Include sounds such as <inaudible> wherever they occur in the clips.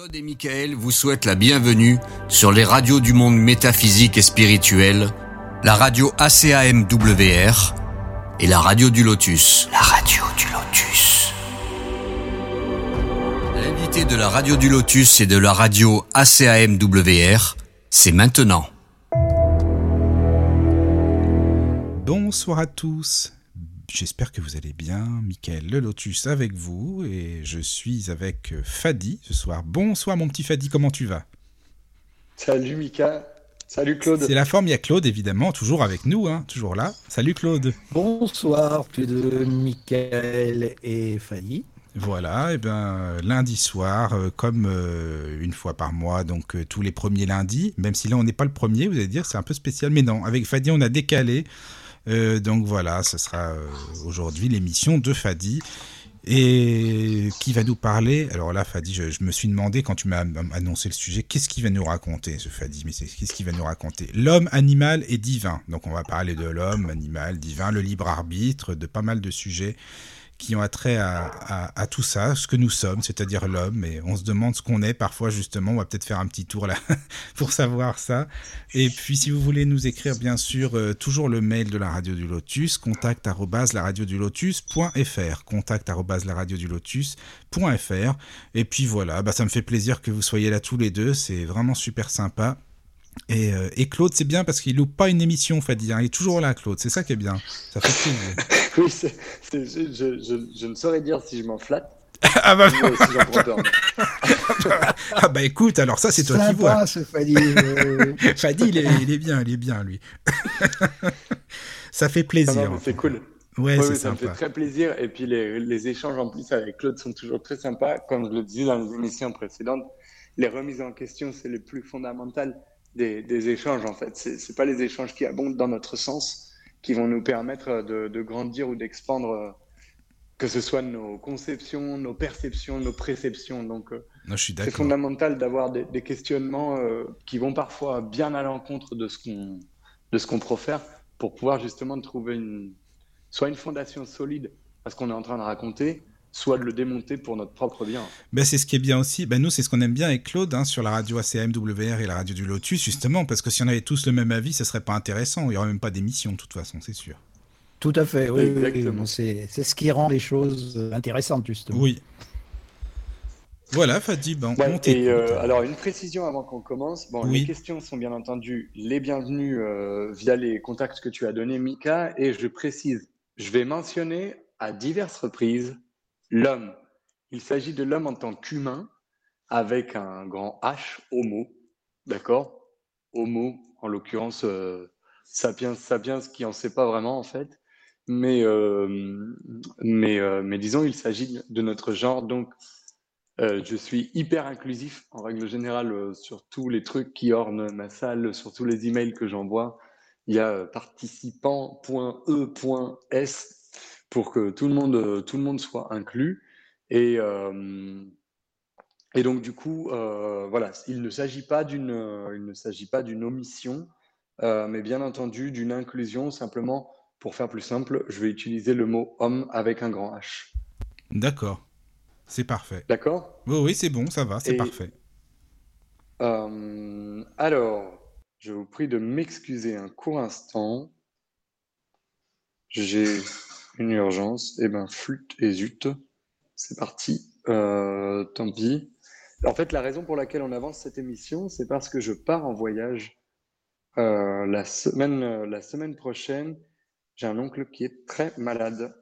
Claude et Michael vous souhaitent la bienvenue sur les radios du monde métaphysique et spirituel, la radio ACAMWR et la radio du Lotus. La radio du Lotus. L'invité de la radio du Lotus et de la radio ACAMWR, c'est maintenant. Bonsoir à tous. J'espère que vous allez bien. Michael Le Lotus avec vous et je suis avec Fadi ce soir. Bonsoir mon petit Fadi, comment tu vas? Salut Mika. Salut Claude. C'est la forme, il y a Claude évidemment, toujours avec nous, hein, toujours là. Salut Claude. Bonsoir tous deux, Michael et Fadi. Voilà, et ben lundi soir, euh, comme euh, une fois par mois, donc euh, tous les premiers lundis, même si là on n'est pas le premier, vous allez dire c'est un peu spécial, mais non, avec Fadi on a décalé. Euh, donc voilà, ce sera euh, aujourd'hui l'émission de Fadi. Et qui va nous parler? Alors là, Fadi, je, je me suis demandé quand tu m'as annoncé le sujet, qu'est-ce qu'il va nous raconter, ce Fadi? Mais c'est- qu'est-ce qu'il va nous raconter? L'homme, animal et divin. Donc on va parler de l'homme, animal, divin, le libre arbitre, de pas mal de sujets qui ont attrait à, tout ça, ce que nous sommes, c'est-à-dire l'homme. Et on se demande ce qu'on est parfois, justement. On va peut-être faire un petit tour là <laughs> pour savoir ça. Et puis, si vous voulez nous écrire, bien sûr, euh, toujours le mail de la Radio du Lotus, contact laradiodulotus.fr, contact laradiodulotus.fr. Et puis voilà, bah, ça me fait plaisir que vous soyez là tous les deux, c'est vraiment super sympa. Et, euh, et Claude, c'est bien parce qu'il loupe pas une émission, Fadi. hein. Il est toujours là, Claude. C'est ça qui est bien. Ça fait plaisir. <laughs> Oui, c'est- c'est- je, je- je- je ne saurais dire si je m'en flatte <laughs> ah, bah, ou si j'en prends <laughs> ah bah écoute, alors ça c'est toi qui vois. Ce Fadi. euh, Fadi, il est, il est bien, il est bien lui. ça fait Ah non, plaisir. c'est cool. Ouais, oui, ça me fait très plaisir. Et puis les, les échanges en plus avec Claude sont toujours très sympas. Comme je le disais dans les émissions précédentes, les remises en question, c'est le plus fondamental des, des échanges en fait. C'est c'est pas les échanges qui abondent dans notre sens qui vont nous permettre de, de grandir ou d'expandre, euh, que ce soit nos conceptions, nos perceptions, nos préceptions. Donc, euh, Non, je suis C'est fondamental d'avoir des, des questionnements euh, qui vont parfois bien à l'encontre de ce qu'on de ce qu'on profère pour pouvoir justement trouver une soit une fondation solide à ce qu'on est en train de raconter, soit de le démonter pour notre propre bien. Ben, c'est ce qui est bien aussi. Ben, nous, c'est ce qu'on aime bien avec Claude hein, sur la radio ACMWR et la radio du Lotus, justement, parce que si on avait tous le même avis, ça serait pas intéressant. Il y aurait même pas d'émission, de toute façon, c'est sûr. Tout à fait, oui. Exactement. C'est c'est ce qui rend les choses intéressantes, justement. Oui. Voilà, Fadi, ben, Ouais, on et euh, alors une précision avant qu'on commence. Bon, Oui. les questions sont bien entendu les bienvenues euh, via les contacts que tu as donnés, Mika. Et je précise, je vais mentionner à diverses reprises l'homme. Il s'agit de l'homme en tant qu'humain avec un grand H, homo, d'accord? Homo, en l'occurrence euh, sapiens, sapiens, qui en sait pas vraiment en fait. Mais, euh, mais, euh, mais disons, il s'agit de notre genre, donc je suis hyper inclusif en règle générale sur tous les trucs qui ornent ma salle, sur tous les emails que j'envoie. Il y a participant.e.s pour que tout le monde, euh, tout le monde soit inclus. Et, euh, et donc du coup, euh, voilà, il ne s'agit pas d'une, il ne s'agit pas d'une omission, euh, mais bien entendu d'une inclusion. Simplement, pour faire plus simple, je vais utiliser le mot homme avec un grand H. D'accord. C'est parfait. D'accord? Oui, oui, c'est bon, ça va, c'est parfait. Alors, je vous prie de m'excuser un court instant. J'ai une urgence. Eh ben, flûte et zut. C'est parti. Euh, tant pis. En fait, la raison pour laquelle on avance cette émission, c'est parce que je pars en voyage euh, la semaine, la semaine prochaine. J'ai un oncle qui est très malade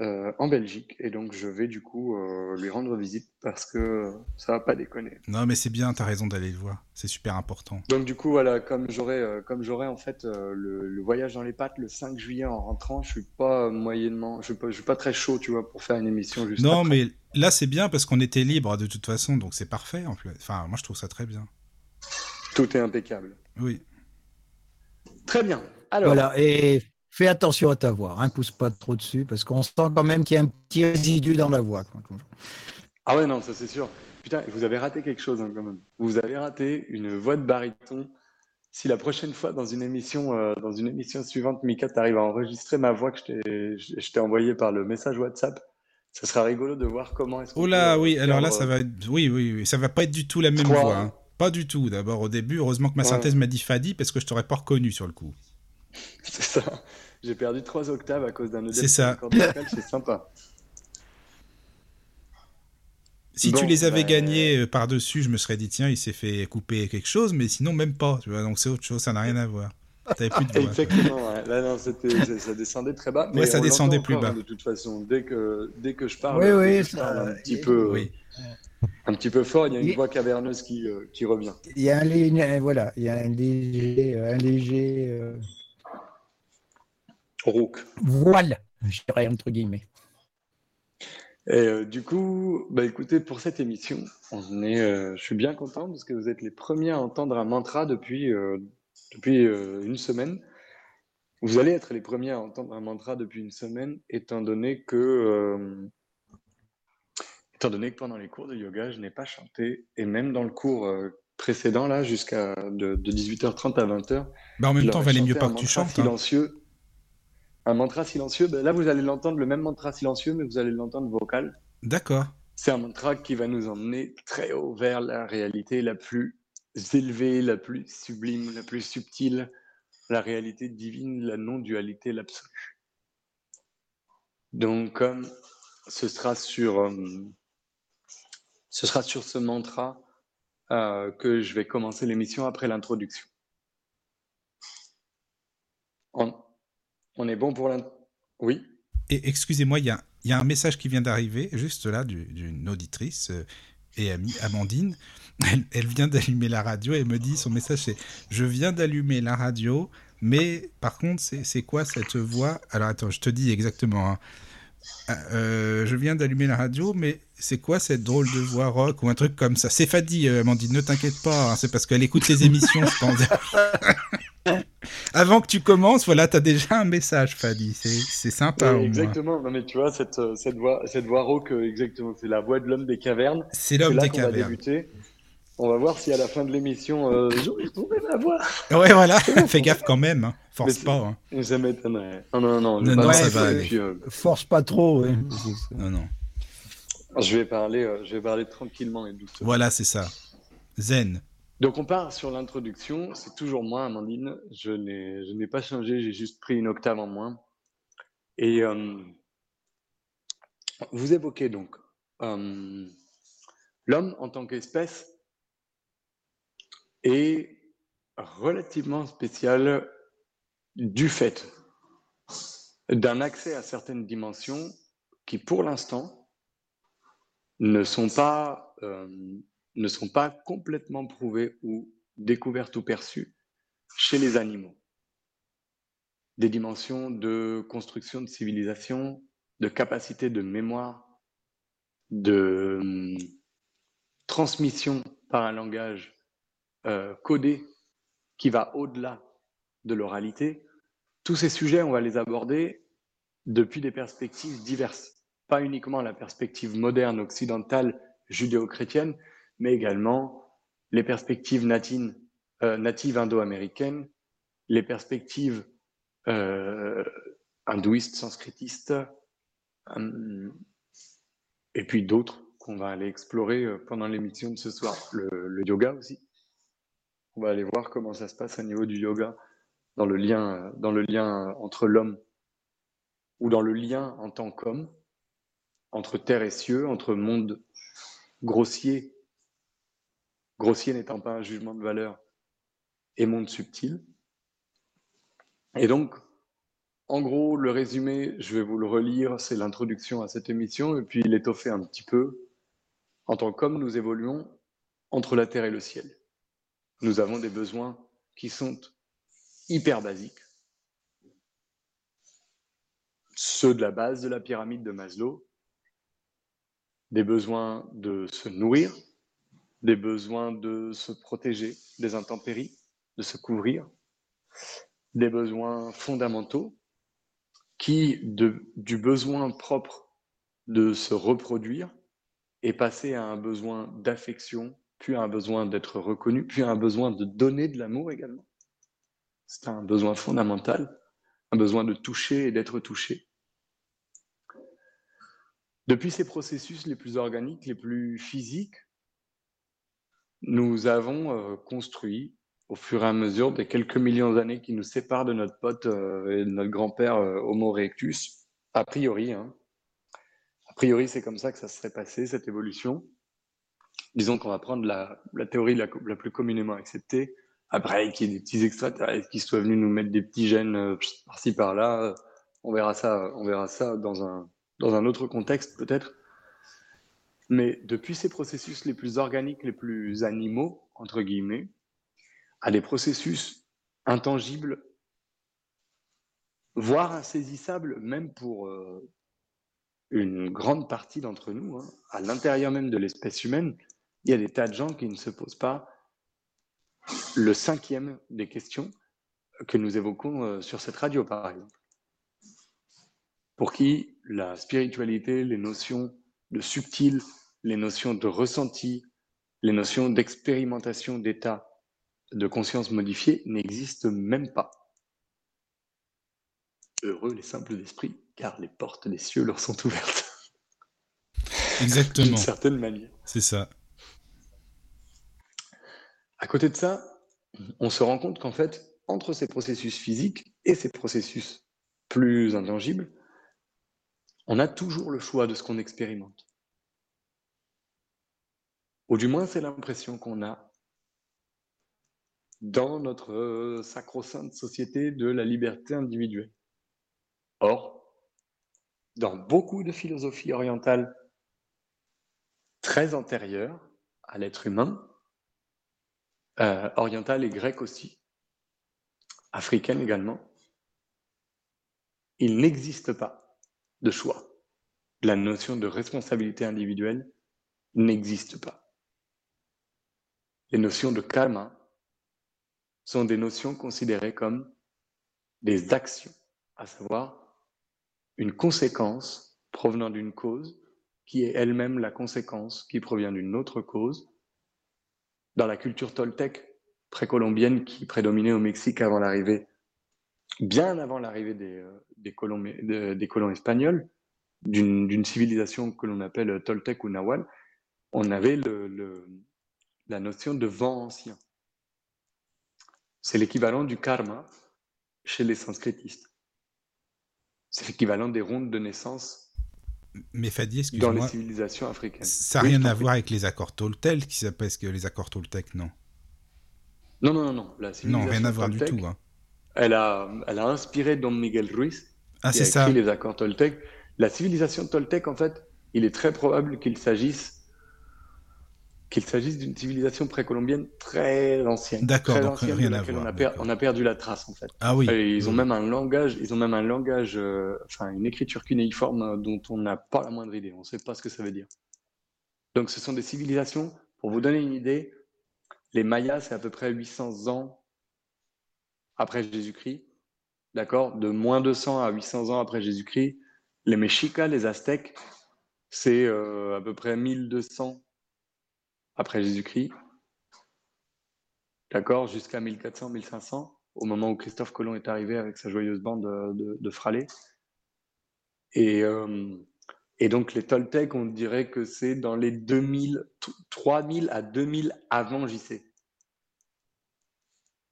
euh, en Belgique et donc je vais du coup euh, lui rendre visite parce que ça va pas déconner. Non, mais c'est bien, t'as raison d'aller le voir. C'est super important. Donc du coup voilà, comme j'aurai euh, comme j'aurai en fait euh, le, le voyage dans les pattes le 5 juillet en rentrant, je suis pas moyennement, je suis pas, je suis pas très chaud, tu vois, pour faire une émission juste Non, après. mais là, c'est bien parce qu'on était libre de toute façon, donc c'est parfait en plus. Enfin, moi, je trouve ça très bien. Tout est impeccable. Oui. Très bien. Alors, Voilà, et fais attention à ta voix, hein, pousse pas trop dessus, parce qu'on sent quand même qu'il y a un petit résidu dans la voix. quoi. ah ouais non, ça c'est sûr. Putain, vous avez raté quelque chose hein, quand même. Vous avez raté une voix de baryton. Si la prochaine fois dans une émission, euh, dans une émission suivante, Mika, t'arrives à enregistrer ma voix que je t'ai, envoyée par le message WhatsApp, Ça sera rigolo de voir comment est-ce Oh là, oui, alors là, ça va être... Oui, oui, oui, ça va pas être du tout la même voix. Hein. Pas du tout. D'abord, au début, heureusement que ma synthèse m'a dit Fadi parce que je t'aurais pas reconnu sur le coup. <laughs> C'est ça. J'ai perdu trois octaves à cause d'un C'est ça. C'est sympa. <laughs> Si tu les avais bah, gagnés euh, par-dessus, je me serais dit, tiens, il s'est fait couper quelque chose, mais sinon, même pas. Tu vois, donc c'est autre chose, ça n'a rien à voir. Plus de Effectivement, Là, non, ça descendait très bas. Mais ça descendait plus bas. Hein, de toute façon, dès que, dès que je parle, oui, oui, un petit peu. Oui. Un petit peu fort, il y a une voix caverneuse qui, euh, qui, revient. Il y a un, voilà, il y a un léger, un léger euh... voile, je dirais entre guillemets. Et euh, du coup, bah écoutez, pour cette émission, on est, euh, je suis bien content parce que vous êtes les premiers à entendre un mantra depuis, euh, depuis une semaine. Vous allez être les premiers à entendre un mantra depuis une semaine, étant donné que, étant donné que pendant les cours de yoga, je n'ai pas chanté, et même dans le cours précédent, là, jusqu'à de, 18h30 à 20h. Bah en même temps, il valait mieux pas que tu chantes. Hein. Un mantra silencieux. Ben là, vous allez l'entendre, le même mantra silencieux, mais vous allez l'entendre vocal. D'accord. C'est un mantra qui va nous emmener très haut vers la réalité la plus élevée, la plus sublime, la plus subtile, la réalité divine, la non-dualité, l'absolu. Donc, comme ce sera sur, euh, ce sera sur ce mantra euh, que je vais commencer l'émission après l'introduction. On est bon pour l'intro Oui Et excusez-moi, il y a, un message qui vient d'arriver, juste là, d'une auditrice euh, et amie, Amandine. <laughs> Elle, vient d'allumer la radio et me dit, son message c'est « Je viens d'allumer la radio, mais par contre, c'est quoi cette voix ?» Alors attends, je te dis exactement. Hein. Euh, euh, je viens d'allumer la radio, mais c'est quoi cette drôle de voix rock? ou un truc comme ça C'est Fadi, Amandine, ne t'inquiète pas, hein, c'est parce qu'elle écoute les émissions, je pense. <laughs> <laughs> Avant que tu commences, voilà, tu as déjà un message, Fadi. C'est sympa. exactement. Non, mais tu vois, cette, euh, cette, voix, cette voix rauque, euh, exactement, c'est la voix de l'homme des cavernes. C'est l'homme des cavernes. On va débuter. On va voir si à la fin de l'émission, euh, <laughs> j'aurais trouvé ma voix. Ouais, voilà. <laughs> Fais gaffe quand même. Hein. Force pas. Hein. Ça m'étonnerait. Non, non, non. Non, non, ça va aller. Force pas trop. Non, non. Je vais parler, je vais parler tranquillement et doucement. Voilà, c'est ça. Zen. Donc on part sur l'introduction, c'est toujours moi Amandine, je n'ai pas changé, j'ai juste pris une octave en moins. Et euh, vous évoquez donc euh, l'homme en tant qu'espèce est relativement spécial du fait d'un accès à certaines dimensions qui pour l'instant ne sont pas euh, ne sont pas complètement prouvées ou découvertes ou perçues chez les animaux. Des dimensions de construction de civilisation, de capacité de mémoire, de hum, transmission par un langage euh, codé qui va au-delà de l'oralité. Tous ces sujets, on va les aborder depuis des perspectives diverses, pas uniquement la perspective moderne occidentale judéo-chrétienne, mais également les perspectives natines, euh, natives indo-américaines, les perspectives euh, hindouistes, sanskritistes, euh, et puis d'autres qu'on va aller explorer pendant l'émission de ce soir. Le, yoga aussi. On va aller voir comment ça se passe au niveau du yoga dans le lien, dans le lien entre l'homme ou dans le lien en tant qu'homme entre terre et cieux, entre monde grossier grossier n'étant pas un jugement de valeur, et monde subtil. Et donc, en gros, le résumé, je vais vous le relire, c'est l'introduction à cette émission, et puis l'étoffer un petit peu. En tant qu'homme, nous évoluons entre la terre et le ciel. Nous avons des besoins qui sont hyper basiques. Ceux de la base de la pyramide de Maslow, des besoins de se nourrir, des besoins de se protéger des intempéries, de se couvrir, des besoins fondamentaux qui, du besoin propre de se reproduire, est passé à un besoin d'affection, puis à un besoin d'être reconnu, puis à un besoin de donner de l'amour également. C'est un besoin fondamental, un besoin de toucher et d'être touché. Depuis ces processus les plus organiques, les plus physiques, nous avons euh, construit au fur et à mesure des quelques millions d'années qui nous séparent de notre pote euh, et de notre grand-père euh, Homo erectus, a priori. Hein. A priori, c'est comme ça que ça serait passé, cette évolution. Disons qu'on va prendre la, théorie la, plus communément acceptée. Après, qu'il y ait des petits extraterrestres qui soient venus nous mettre des petits gènes par-ci par-là, on verra ça, on verra ça dans un, dans un autre contexte peut-être. Mais depuis ces processus les plus organiques, les plus animaux, entre guillemets, à des processus intangibles, voire insaisissables, même pour euh, une grande partie d'entre nous, hein, à l'intérieur même de l'espèce humaine, il y a des tas de gens qui ne se posent pas le cinquième des questions que nous évoquons euh, sur cette radio, par exemple. Pour qui la spiritualité, les notions de subtil, les notions de ressenti, les notions d'expérimentation d'état de conscience modifié n'existent même pas. Heureux les simples d'esprit, car les portes des cieux leur sont ouvertes. Exactement. D'une certaine manière. C'est ça. À côté de ça, on se rend compte qu'en fait, entre ces processus physiques et ces processus plus intangibles, on a toujours le choix de ce qu'on expérimente. Ou du moins, c'est l'impression qu'on a dans notre sacro-sainte société de la liberté individuelle. Or, dans beaucoup de philosophies orientales très antérieures à l'être humain, euh, orientales et grecques aussi, africaines également, il n'existe pas de choix. La notion de responsabilité individuelle n'existe pas les notions de karma sont des notions considérées comme des actions, à savoir une conséquence provenant d'une cause qui est elle-même la conséquence qui provient d'une autre cause. Dans la culture toltèque précolombienne qui prédominait au Mexique avant l'arrivée, bien avant l'arrivée des, euh, colons, des colons espagnols, d'une civilisation que l'on appelle toltèque ou nahual, on avait le, la notion de vent ancien. C'est l'équivalent du karma chez les sanskritistes. C'est l'équivalent des rondes de naissance mais Fadi, dans les civilisations africaines. Ça n'a rien à voir avec les accords Toltec, qui s'appellent que les accords Toltec, non Non, non, non, La non, rien à voir du tout. Hein. Elle, a, elle a inspiré Don Miguel Ruiz, ah, qui a écrit les accords Toltec. La civilisation Toltec, en fait, il est très probable qu'il s'agisse qu'il s'agisse d'une civilisation précolombienne très ancienne. D'accord, donc rien à voir. On a, perdu la trace en fait. Ah oui. ils ont même un langage, ils ont même un langage, euh, enfin une écriture cunéiforme euh, dont on n'a pas la moindre idée. On ne sait pas ce que ça veut dire. Donc ce sont des civilisations. Pour vous donner une idée, les Mayas c'est à peu près 800 ans après Jésus-Christ, d'accord, de moins 200 à 800 ans après Jésus-Christ. Les Mexicas, les Aztèques, c'est euh, à peu près 1200 après Jésus-Christ, d'accord, jusqu'à 1400-1500, au moment où Christophe Colomb est arrivé avec sa joyeuse bande de, de, fralets. Et, euh, et, donc les Toltecs, on dirait que c'est dans les 2000, 3000 à 2000 avant JC.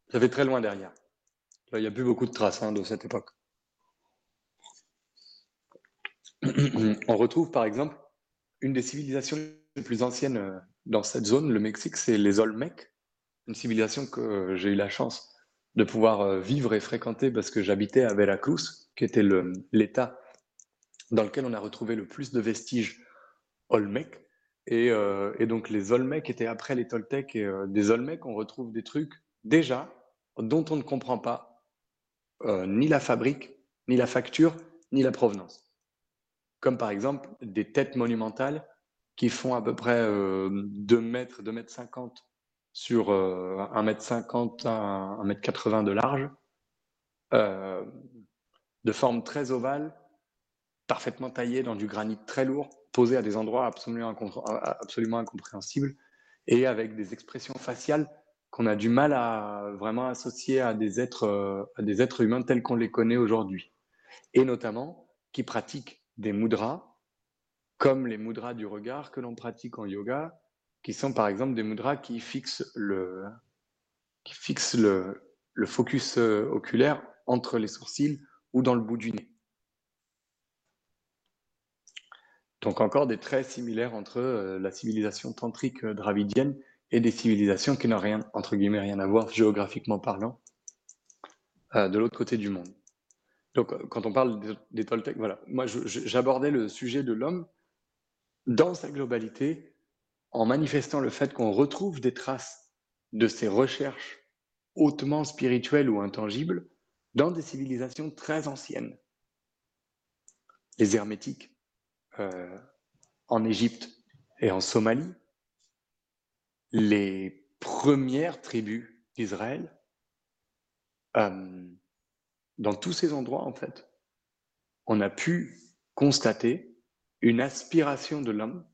Ça fait très loin derrière. Il n'y a plus beaucoup de traces hein, de cette époque. <clears throat> On retrouve par exemple une des civilisations les plus anciennes euh, dans cette zone, le Mexique, c'est les Olmecs, une civilisation que j'ai eu la chance de pouvoir euh, vivre et fréquenter parce que j'habitais à Veracruz, qui était l'État dans lequel on a retrouvé le plus de vestiges Olmecs. Et, euh, donc les Olmecs étaient après les Toltecs, et euh, des Olmecs, on retrouve des trucs déjà dont on ne comprend pas ni la fabrique, ni la facture, ni la provenance. Comme par exemple des têtes monumentales qui font à peu près 2 euh, mètres, 2 mètres 50 sur 1 euh, mètre 50 à 1 mètre 80 de large, euh, de forme très ovale, parfaitement taillée dans du granit très lourd, posé à des endroits absolument, absolument incompréhensibles et avec des expressions faciales qu'on a du mal à vraiment associer à des êtres, à des êtres humains tels qu'on les connaît aujourd'hui. Et notamment qui pratiquent des mudras, comme les mudras du regard que l'on pratique en yoga, qui sont par exemple des mudras qui fixent le, qui fixent le, le focus euh, oculaire entre les sourcils ou dans le bout du nez. Donc encore des traits similaires entre euh, la civilisation tantrique euh, dravidienne et des civilisations qui n'ont rien, entre guillemets, rien à voir géographiquement parlant, de l'autre côté du monde. Donc quand on parle des Toltecs, voilà, moi j'abordais le sujet de l'homme dans sa globalité en manifestant le fait qu'on retrouve des traces de ces recherches hautement spirituelles ou intangibles dans des civilisations très anciennes. Les Hermétiques euh, en Égypte et en Somalie, les premières tribus d'Israël, euh, dans tous ces endroits, en fait, on a pu constater une aspiration de l'homme,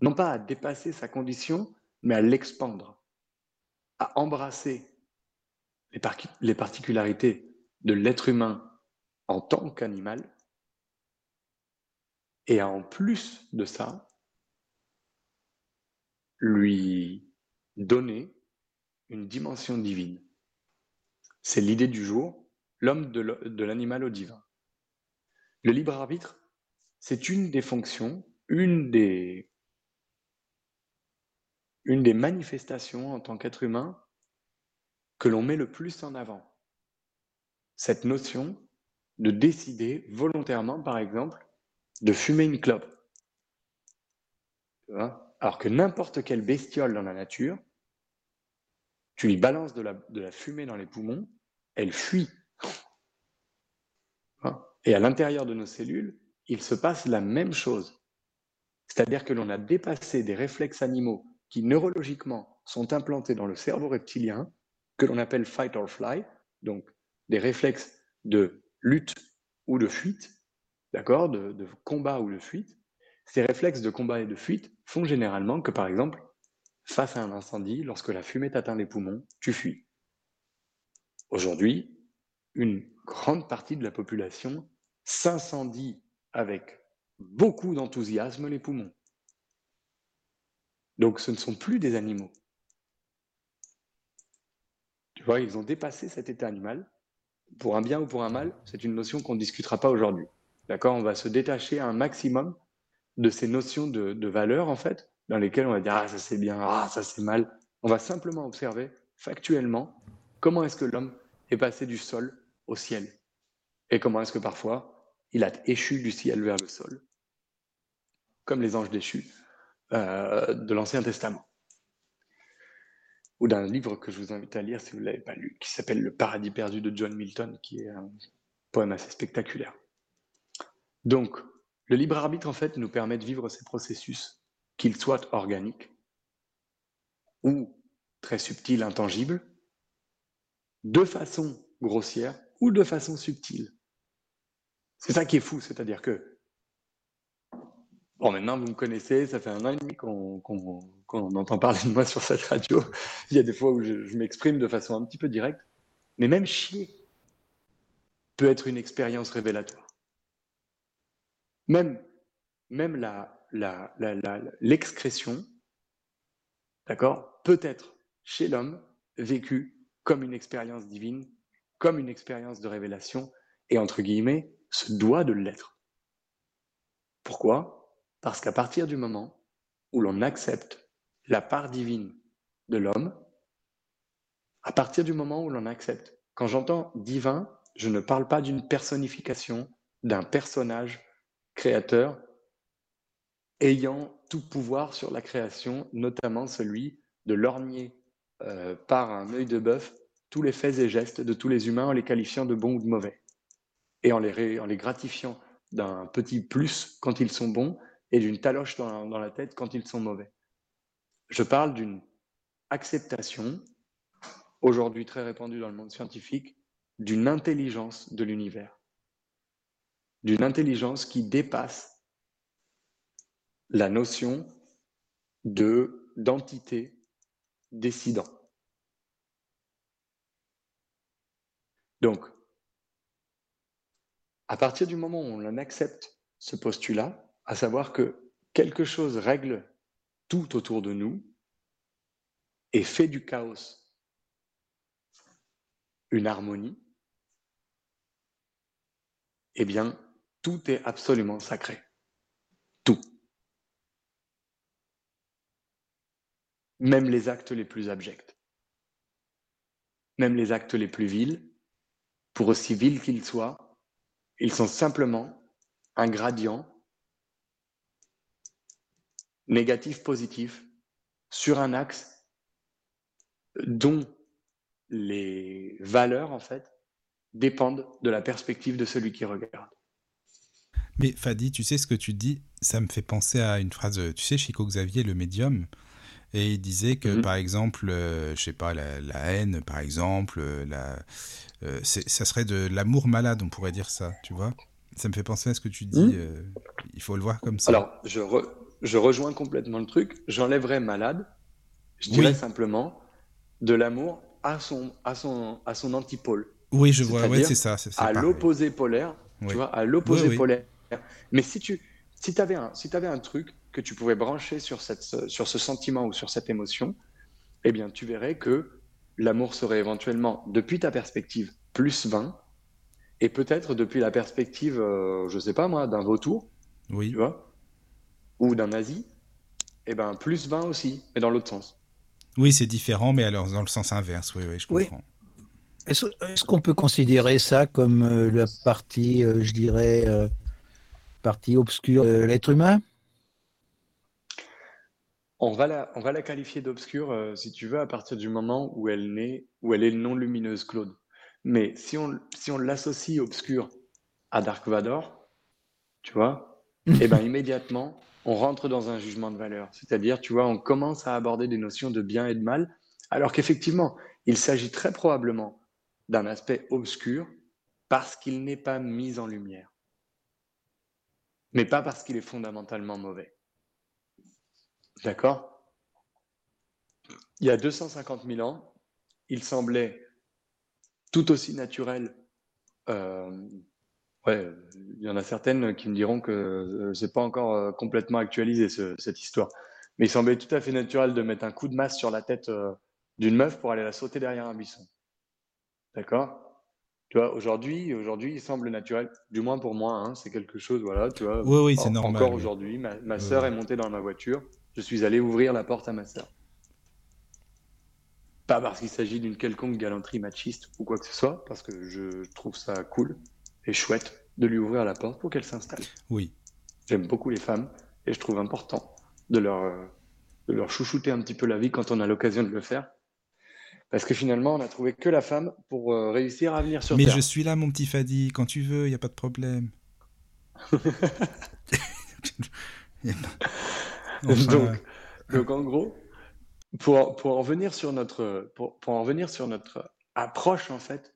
non pas à dépasser sa condition, mais à l'expandre, à embrasser les, particularités de l'être humain en tant qu'animal, et en plus de ça, lui donner une dimension divine. C'est l'idée du jour, l'homme de l'animal au divin. Le libre arbitre, c'est une des fonctions, une des, manifestations en tant qu'être humain que l'on met le plus en avant. Cette notion de décider volontairement, par exemple, de fumer une clope. Alors que n'importe quelle bestiole dans la nature, tu lui balances de la, fumée dans les poumons, elle fuit. Et à l'intérieur de nos cellules, il se passe la même chose. C'est-à-dire que l'on a dépassé des réflexes animaux qui neurologiquement sont implantés dans le cerveau reptilien que l'on appelle fight or fly, donc des réflexes de lutte ou de fuite, d'accord, de, combat ou de fuite. Ces réflexes de combat et de fuite font généralement que, par exemple, face à un incendie, lorsque la fumée t'atteint les poumons, tu fuis. Aujourd'hui, une grande partie de la population s'incendie avec beaucoup d'enthousiasme les poumons. Donc ce ne sont plus des animaux, tu vois, ils ont dépassé cet état animal. Pour un bien ou pour un mal, c'est une notion qu'on ne discutera pas aujourd'hui. D'accord? On va se détacher un maximum de ces notions de, de, valeur, en fait, dans lesquelles on va dire Ah, ça c'est bien, ah, ça c'est mal. On va simplement observer factuellement comment est-ce que l'homme est passé du sol au ciel. Et comment est-ce que parfois il a échu du ciel vers le sol, comme les anges déchus euh, de l'Ancien Testament ou d'un livre que je vous invite à lire si vous ne l'avez pas lu, qui s'appelle Le paradis perdu de John Milton, qui est un poème assez spectaculaire. Donc, le libre arbitre, en fait, nous permet de vivre ces processus, qu'ils soient organiques ou très subtils, intangibles, de façon grossière ou de façon subtile. C'est ça qui est fou, c'est-à-dire que Bon, maintenant, vous me connaissez, ça fait un an et demi qu'on entend parler de moi sur cette radio. Il y a des fois où je, m'exprime de façon un petit peu directe. Mais même chier peut être une expérience révélatoire. Même, même l'excrétion, la, la, d'accord, peut être chez l'homme vécue comme une expérience divine, comme une expérience de révélation, et entre guillemets, se doit de l'être. Pourquoi? Parce qu'à partir du moment où l'on accepte la part divine de l'homme, à partir du moment où l'on accepte, quand j'entends divin, je ne parle pas d'une personnification, d'un personnage créateur ayant tout pouvoir sur la création, notamment celui de lorgner euh, par un œil de bœuf tous les faits et gestes de tous les humains en les qualifiant de bons ou de mauvais, et en les, gratifiant d'un petit plus quand ils sont bons et d'une taloche dans, la tête quand ils sont mauvais. Je parle d'une acceptation, aujourd'hui très répandue dans le monde scientifique, d'une intelligence de l'univers, d'une intelligence qui dépasse la notion de d'entité décidant. Donc, à partir du moment où on accepte ce postulat, à savoir que quelque chose règle tout autour de nous et fait du chaos une harmonie, eh bien, tout est absolument sacré. Tout. Même les actes les plus abjects. Même les actes les plus vils, pour aussi vils qu'ils soient, ils sont simplement un gradient négatif-positif sur un axe dont les valeurs, en fait, dépendent de la perspective de celui qui regarde. Mais Fadi, tu sais ce que tu dis? Ça me fait penser à une phrase, tu sais, Chico Xavier, le médium, et il disait que, mhm. par exemple, euh, je sais pas, la, haine, par exemple, euh, la, euh, ça serait de l'amour malade, on pourrait dire ça, tu vois Ça me fait penser à ce que tu dis. Mhm. il faut le voir comme ça. Alors, je, je rejoins complètement le truc. J'enlèverais malade. Je dirais simplement de l'amour à son, à son, à son antipôle. Oui, je vois, ouais, c'est ça. à l'opposé polaire, tu vois, à l'opposé polaire. Mais si tu si avais, un, si avais un truc que tu pouvais brancher sur, cette, sur ce sentiment ou sur cette émotion, eh bien, tu verrais que l'amour serait éventuellement, depuis ta perspective, plus 20, et peut-être depuis la perspective, euh, je sais pas moi, d'un vautour, oui. tu vois, ou d'un nazi, eh ben, plus 20 aussi, mais dans l'autre sens. Oui, c'est différent, mais alors dans le sens inverse, oui, oui je comprends. Est-ce qu'on peut considérer ça comme euh, la partie, euh, je dirais, euh, partie obscure de l'être humain? On va, la, on va la qualifier d'obscure, si tu veux, à partir du moment où elle, naît, où elle est non lumineuse, Claude. Mais si on, si on l'associe obscure à Dark Vador, tu vois, et <laughs> eh ben immédiatement, on rentre dans un jugement de valeur. C'est-à-dire, tu vois, on commence à aborder des notions de bien et de mal, alors qu'effectivement, il s'agit très probablement d'un aspect obscur parce qu'il n'est pas mis en lumière, mais pas parce qu'il est fondamentalement mauvais. D'accord Il y a 250 000 ans, il semblait tout aussi naturel euh, Ouais, il y en a certaines qui me diront que euh, c'est pas encore euh, complètement actualisé cette histoire. Mais il semblait tout à fait naturel de mettre un coup de masse sur la tête d'une meuf pour aller la sauter derrière un buisson. D'accord? Tu vois, aujourd'hui, aujourd'hui, il semble naturel, du moins pour moi, hein, c'est quelque chose, voilà, tu vois. Oui, oui, c'est normal. Encore aujourd'hui, ma, ma sœur est montée dans ma voiture, je suis allé ouvrir la porte à ma sœur. Pas parce qu'il s'agit d'une quelconque galanterie machiste ou quoi que ce soit, parce que je trouve ça cool et chouette de lui ouvrir la porte pour qu'elle s'installe. Oui. J'aime beaucoup les femmes et je trouve important de leur, de leur chouchouter un petit peu la vie quand on a l'occasion de le faire. Parce que finalement, on a trouvé que la femme pour euh, réussir à venir sur Mais Terre. Mais je suis là, mon petit Fadi, quand tu veux, il n'y a pas de problème. <laughs> <laughs> <laughs> <laughs> donc, donc, en gros, pour, pour, en venir sur notre, pour, pour en venir sur notre approche, en fait,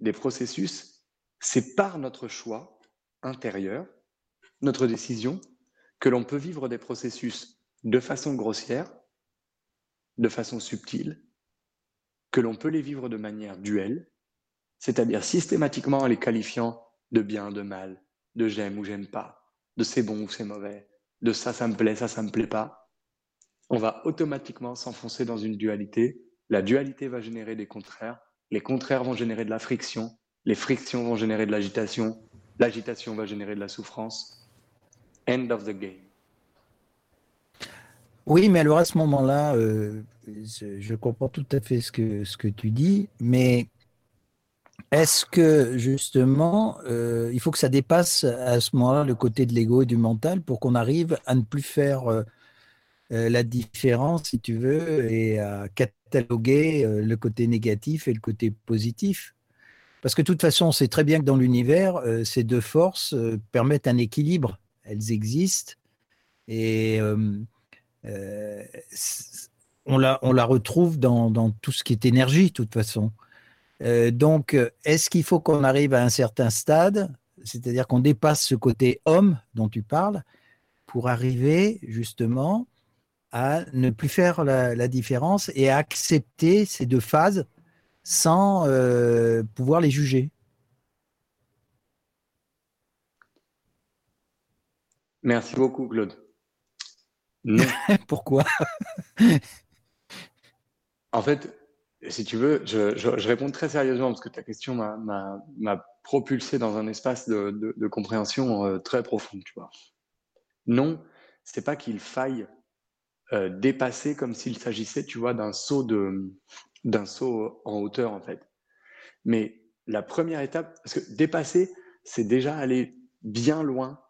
des processus, c'est par notre choix intérieur, notre décision, que l'on peut vivre des processus de façon grossière, de façon subtile, que l'on peut les vivre de manière duelle, c'est-à-dire systématiquement en les qualifiant de bien, de mal, de j'aime ou j'aime pas, de c'est bon ou c'est mauvais, de ça, ça me plaît, ça, ça me plaît pas. On va automatiquement s'enfoncer dans une dualité. La dualité va générer des contraires. Les contraires vont générer de la friction les frictions vont générer de l'agitation, l'agitation va générer de la souffrance. End of the game. Oui, mais alors à ce moment-là, euh, je, comprends tout à fait ce que, ce que tu dis, mais est-ce que justement, euh, il faut que ça dépasse à ce moment-là le côté de l'ego et du mental pour qu'on arrive à ne plus faire euh, la différence, si tu veux, et à cataloguer le côté négatif et le côté positif? Parce que de toute façon, on sait très bien que dans l'univers, euh, ces deux forces euh, permettent un équilibre. Elles existent et euh, on, la, on la retrouve dans, dans, tout ce qui est énergie, de toute façon. Donc, est-ce qu'il faut qu'on arrive à un certain stade, c'est-à-dire qu'on dépasse ce côté homme dont tu parles, pour arriver justement à ne plus faire la, la différence et à accepter ces deux phases sans euh, pouvoir les juger? Merci beaucoup, Claude. Non. <laughs> Pourquoi? En fait, si tu veux, je, réponds très sérieusement parce que ta question m'a propulsé dans un espace de, compréhension euh, très profond, tu vois. Non, c'est pas qu'il faille euh, dépasser comme s'il s'agissait, d'un saut saut en hauteur en fait. Mais la première étape, parce que dépasser, c'est déjà aller bien loin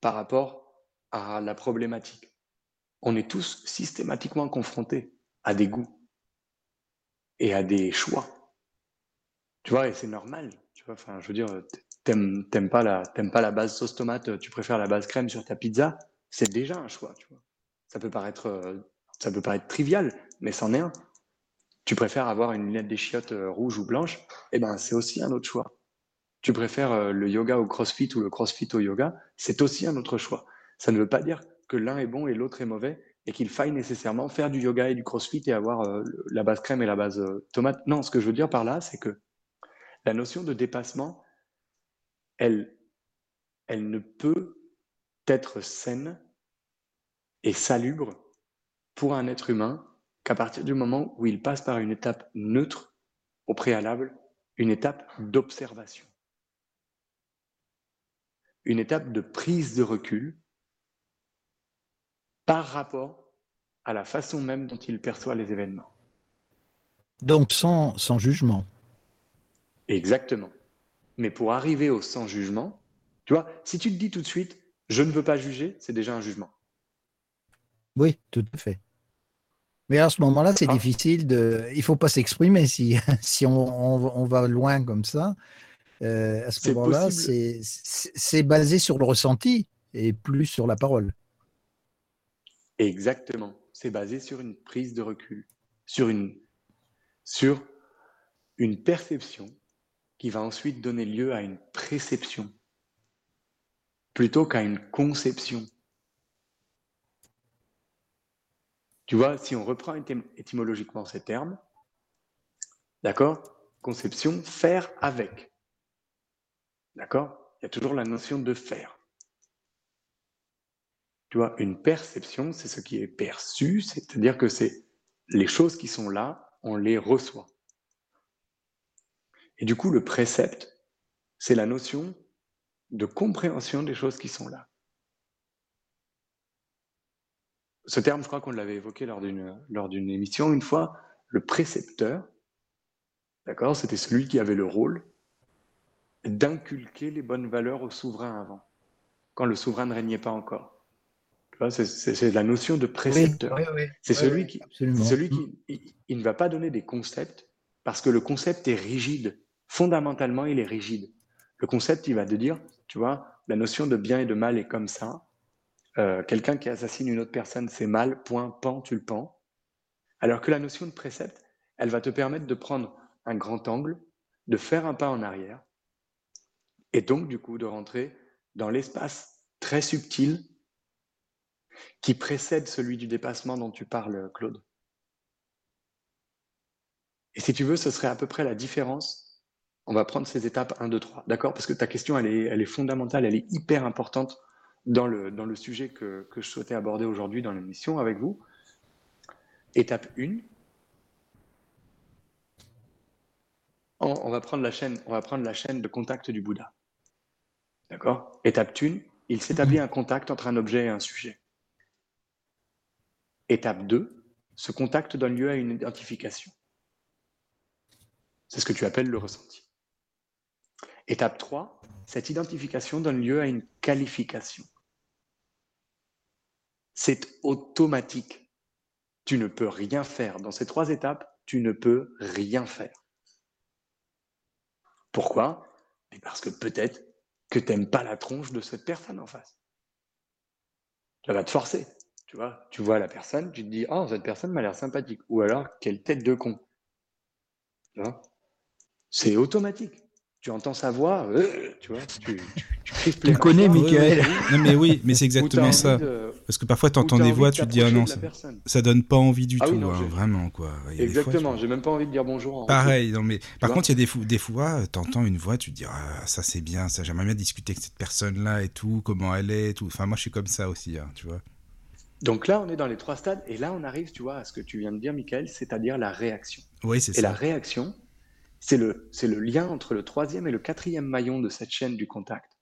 par rapport à la problématique. On est tous systématiquement confrontés à des goûts et à des choix. Tu vois, et c'est normal. Tu vois, enfin, je veux dire, t'aimes, pas la, la base sauce tomate, tu préfères la base crème sur ta pizza, c'est déjà un choix, tu vois. Ça peut paraître, ça peut paraître trivial, mais c'en est un. Tu préfères avoir une lunette des chiottes euh, rouge ou blanche, eh ben, c'est aussi un autre choix. Tu préfères euh, le yoga au crossfit ou le crossfit au yoga, c'est aussi un autre choix. Ça ne veut pas dire que l'un est bon et l'autre est mauvais et qu'il faille nécessairement faire du yoga et du crossfit et avoir euh, la base crème et la base euh, tomate. Non, ce que je veux dire par là, c'est que la notion de dépassement, elle, elle ne peut être saine et salubre pour un être humain qu'à partir du moment où il passe par une étape neutre au préalable, une étape d'observation, une étape de prise de recul par rapport à la façon même dont il perçoit les événements. Donc sans, sans jugement. Exactement. Mais pour arriver au sans jugement, tu vois, si tu te dis tout de suite, je ne veux pas juger, c'est déjà un jugement. Oui, tout à fait. Mais à ce moment-là, c'est ah. difficile de. Il ne faut pas s'exprimer si, <laughs> si on, on, va loin comme ça. Euh, à ce moment-là, c'est basé sur le ressenti et plus sur la parole. Exactement. C'est basé sur une prise de recul, sur une, sur une perception qui va ensuite donner lieu à une préception plutôt qu'à une conception. Tu vois, si on reprend étymologiquement ces termes, d'accord Conception, faire avec. D'accord? Il y a toujours la notion de faire. Tu vois, une perception, c'est ce qui est perçu, c'est-à-dire que c'est les choses qui sont là, on les reçoit. Et du coup, le précepte, c'est la notion de compréhension des choses qui sont là. Ce terme, je crois qu'on l'avait évoqué lors d'une, émission une fois, le précepteur, d'accord, c'était celui qui avait le rôle d'inculquer les bonnes valeurs au souverain avant, quand le souverain ne régnait pas encore. C'est la notion de précepteur. c'est celui qui, celui qui il, ne va pas donner des concepts parce que le concept est rigide. Fondamentalement, il est rigide. Le concept, il va te dire, tu vois, la notion de bien et de mal est comme ça. Euh, quelqu'un qui assassine une autre personne, c'est mal, point, pan, tu le pends. Alors que la notion de précepte, elle va te permettre de prendre un grand angle, de faire un pas en arrière, et donc du coup de rentrer dans l'espace très subtil qui précède celui du dépassement dont tu parles, Claude. Et si tu veux, ce serait à peu près la différence. On va prendre ces étapes 1, 2, 3, d'accord? Parce que ta question, elle est, elle est fondamentale, elle est hyper importante dans le, dans le sujet que, que je souhaitais aborder aujourd'hui dans l'émission avec vous. Étape 1, on, va prendre la chaîne, on va prendre la chaîne de contact du Bouddha. D'accord? Étape 1, il s'établit un contact entre un objet et un sujet. Étape 2, ce contact donne lieu à une identification. C'est ce que tu appelles le ressenti. Étape 3, cette identification donne lieu à une qualification. C'est automatique. Tu ne peux rien faire. Dans ces trois étapes, tu ne peux rien faire. Pourquoi? Parce que peut-être que tu n'aimes pas la tronche de cette personne en face. Ça va te forcer. Tu vois, tu vois la personne, tu te dis, oh, cette personne m'a l'air sympathique. Ou alors, quelle tête de con. C'est automatique. tu entends sa voix, euh, tu vois, tu, tu, tu, connais, Michael. non, mais oui, mais c'est exactement ça. Parce que parfois, tu entends des voix, tu te dis, ah non, ça, ça, donne pas envie du ah tout, hein, vraiment, quoi. exactement, j'ai même pas envie de dire bonjour. Pareil, non, mais par contre, il y a des, des fois, tu entends une voix, tu te dis, ah, ça c'est bien, ça, j'aimerais bien discuter avec cette personne-là et tout, comment elle est, tout. Enfin, moi, je suis comme ça aussi, hein, tu vois. Donc là, on est dans les trois stades, et là, on arrive, tu vois, à ce que tu viens de dire, Michael, c'est-à-dire la réaction. Oui, c'est ça. Et la réaction, c'est le, le lien entre le troisième et le quatrième maillon de cette chaîne du contact.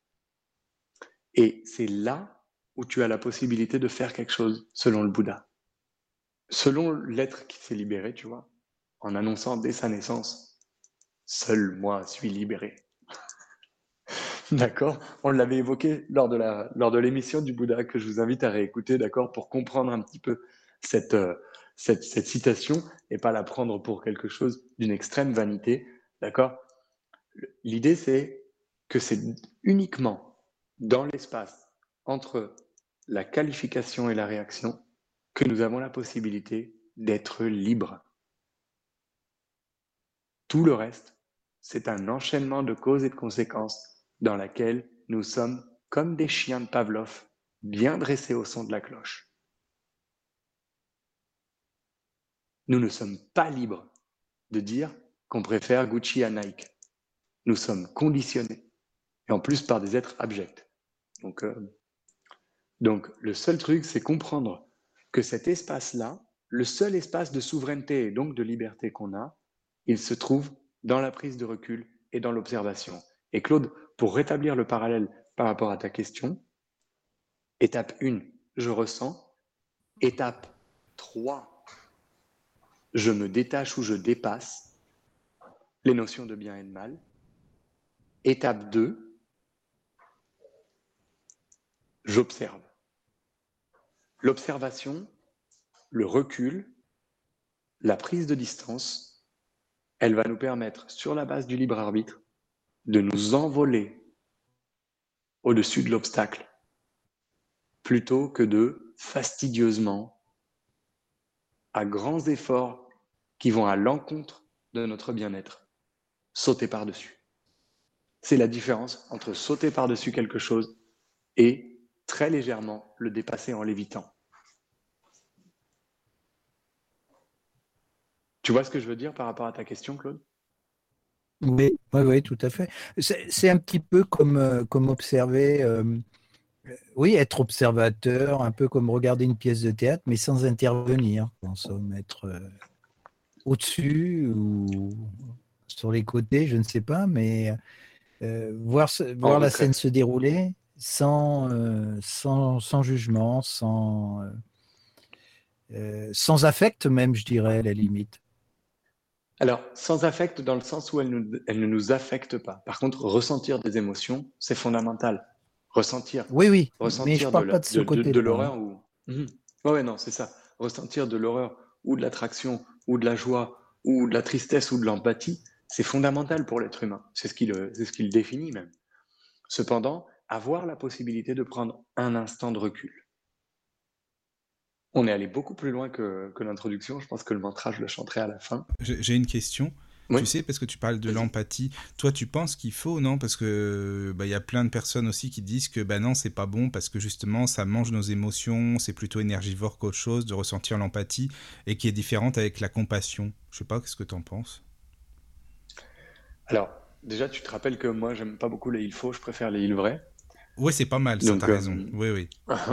Et c'est là où tu as la possibilité de faire quelque chose, selon le Bouddha. Selon l'être qui s'est libéré, tu vois, en annonçant dès sa naissance, seul moi suis libéré. D'accord On l'avait évoqué lors de, la, lors de l'émission du Bouddha que je vous invite à réécouter, d'accord, pour comprendre un petit peu cette, euh, cette, citation et pas la prendre pour quelque chose d'une extrême vanité. D'accord L'idée, c'est que c'est uniquement dans l'espace entre la qualification et la réaction que nous avons la possibilité d'être libres. Tout le reste, c'est un enchaînement de causes et de conséquences dans laquelle nous sommes comme des chiens de Pavlov, bien dressés au son de la cloche. Nous ne sommes pas libres de dire qu'on préfère Gucci à Nike. Nous sommes conditionnés, et en plus par des êtres abjects. Donc, euh, donc le seul truc, c'est comprendre que cet espace-là, le seul espace de souveraineté et donc de liberté qu'on a, il se trouve dans la prise de recul et dans l'observation. Et Claude, pour rétablir le parallèle par rapport à ta question, étape 1, je ressens. Étape 3, je me détache ou je dépasse les notions de bien et de mal. Étape 2, j'observe. L'observation, le recul, la prise de distance, elle va nous permettre, sur la base du libre arbitre, de nous envoler au-dessus de l'obstacle, plutôt que de fastidieusement à grands efforts qui vont à l'encontre de notre bien-être. Sauter par-dessus. C'est la différence entre sauter par-dessus quelque chose et très légèrement le dépasser en l'évitant. Tu vois ce que je veux dire par rapport à ta question, Claude? Oui, oui, oui, tout à fait. C'est un petit peu comme, euh, comme observer euh, oui, être observateur, un peu comme regarder une pièce de théâtre, mais sans intervenir. En somme, être euh, au-dessus ou sur les côtés, je ne sais pas, mais voir, voir la scène se dérouler sans, sans, sans, jugement, sans, sans affect même, je dirais, à la limite. Alors, sans affect dans le sens où elle, elle ne nous affecte pas. Par contre, ressentir des émotions, c'est fondamental ressentir. Oui, oui. Ressentir mais je parle de, pas de ce côté. De, l'horreur ou. Mhm. Ouais, non, c'est ça. Ressentir de l'horreur ou de l'attraction ou de la joie ou de la tristesse ou de l'empathie, c'est fondamental pour l'être humain. C'est ce qui le, c'est ce qui le définit même. Cependant, avoir la possibilité de prendre un instant de recul. On est allé beaucoup plus loin que, que l'introduction. Je pense que le mantra, je le chanterai à la fin. J'ai une question. Tu sais, parce que tu parles de l'empathie. Toi, tu penses qu'il faut, non? Parce que bah, il y a plein de personnes aussi qui disent que bah non, c'est pas bon parce que justement, ça mange nos émotions, c'est plutôt énergivore qu'autre chose de ressentir l'empathie et qui est différente avec la compassion. Je sais pas, qu'est-ce que tu en penses? Alors, déjà, tu te rappelles que moi, j'aime pas beaucoup les il faut, je préfère les il vrai. Oui, c'est pas mal, ça, t'as euh, raison. Oui, oui.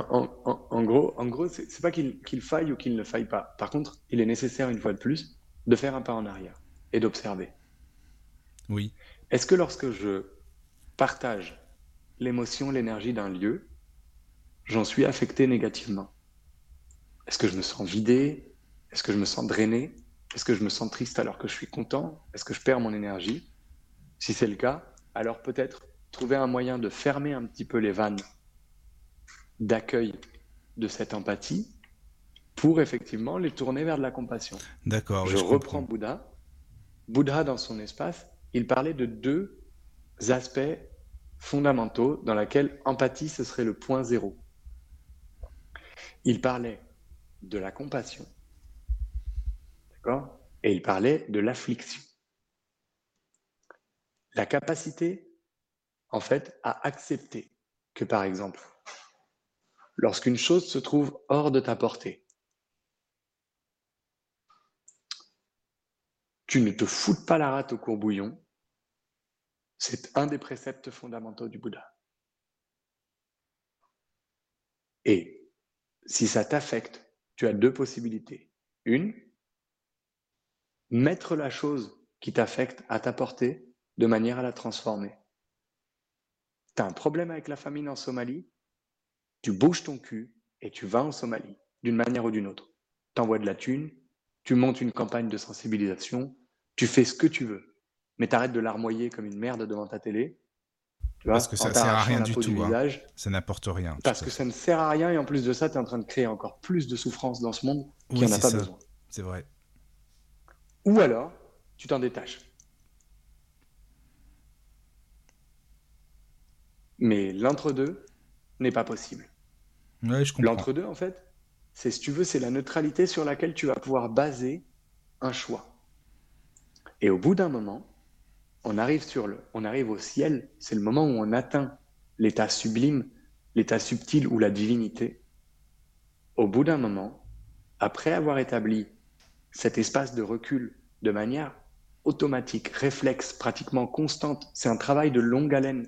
En, gros, en gros c'est pas qu'il faille ou qu'il ne faille pas. Par contre, il est nécessaire, une fois de plus, de faire un pas en arrière et d'observer. Oui. Est-ce que lorsque je partage l'émotion, l'énergie d'un lieu, j'en suis affecté négativement? Est-ce que je me sens vidé? Est-ce que je me sens drainé? Est-ce que je me sens triste alors que je suis content? Est-ce que je perds mon énergie? Si c'est le cas, alors peut-être trouver un moyen de fermer un petit peu les vannes d'accueil de cette empathie pour effectivement les tourner vers de la compassion. D'accord. Je, reprends Bouddha. Bouddha, dans son espace, il parlait de deux aspects fondamentaux dans lesquels empathie, ce serait le point zéro. Il parlait de la compassion, d'accord? Et il parlait de l'affliction. la capacité, en fait, à accepter que, par exemple, lorsqu'une chose se trouve hors de ta portée, tu ne te foutes pas la rate au courbouillon, c'est un des préceptes fondamentaux du Bouddha. Et si ça t'affecte, tu as deux possibilités. Une, mettre la chose qui t'affecte à ta portée de manière à la transformer. Tu as un problème avec la famine en Somalie, tu bouges ton cul et tu vas en Somalie, d'une manière ou d'une autre. Tu envoies de la thune, tu montes une campagne de sensibilisation, tu fais ce que tu veux, mais t'arrêtes de larmoyer comme une merde devant ta télé. Tu parce que ça ne sert à rien du tout. Hein. Ça n'apporte rien. Parce que ça ne sert à rien et en plus de ça, tu es en train de créer encore plus de souffrance dans ce monde qui n'en a pas besoin. C'est vrai. Ou alors, tu t'en détaches. Mais l'entre-deux n'est pas possible. l'entre-deux, en fait, c'est si tu veux, c'est la neutralité sur laquelle tu vas pouvoir baser un choix. Et au bout d'un moment, on arrive sur le, on arrive au ciel. C'est le moment où on atteint l'état sublime, l'état subtil ou la divinité. Au bout d'un moment, après avoir établi cet espace de recul de manière automatique, réflexe, pratiquement constante. C'est un travail de longue haleine.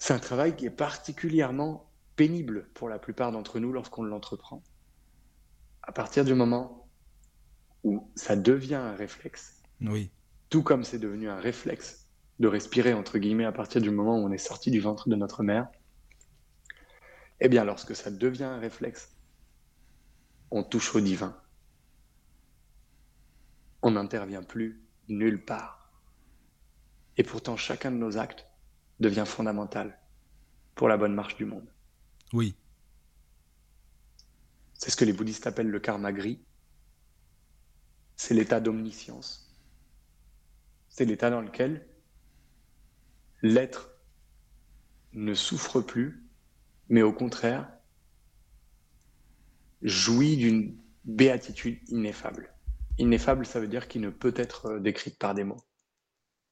C'est un travail qui est particulièrement pénible pour la plupart d'entre nous lorsqu'on l'entreprend. À partir du moment où ça devient un réflexe, oui. tout comme c'est devenu un réflexe de respirer, entre guillemets, à partir du moment où on est sorti du ventre de notre mère, eh bien, lorsque ça devient un réflexe, on touche au divin on n'intervient plus nulle part. Et pourtant, chacun de nos actes devient fondamental pour la bonne marche du monde. Oui. C'est ce que les bouddhistes appellent le karma gris. C'est l'état d'omniscience. C'est l'état dans lequel l'être ne souffre plus, mais au contraire jouit d'une béatitude ineffable. Ineffable, ça veut dire qu'il ne peut être décrite par des mots,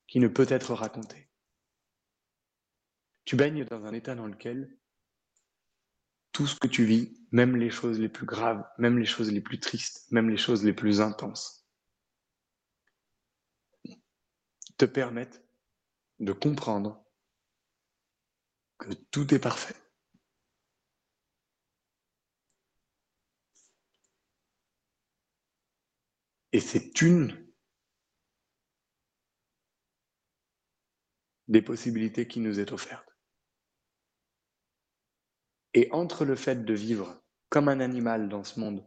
qui ne peut être raconté. Tu baignes dans un état dans lequel tout ce que tu vis, même les choses les plus graves, même les choses les plus tristes, même les choses les plus intenses, te permettent de comprendre que tout est parfait. Et c'est une des possibilités qui nous est offerte. Et entre le fait de vivre comme un animal dans ce monde,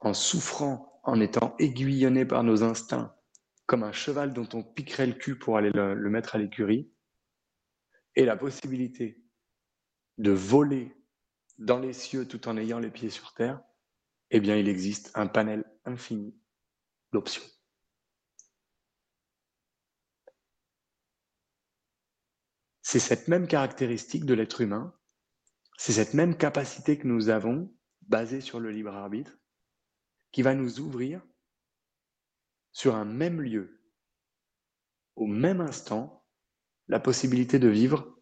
en souffrant, en étant aiguillonné par nos instincts, comme un cheval dont on piquerait le cul pour aller le, mettre à l'écurie, et la possibilité de voler dans les cieux tout en ayant les pieds sur terre, eh bien il existe un panel infini l'option. C'est cette même caractéristique de l'être humain, c'est cette même capacité que nous avons, basée sur le libre arbitre, qui va nous ouvrir sur un même lieu, au même instant, la possibilité de vivre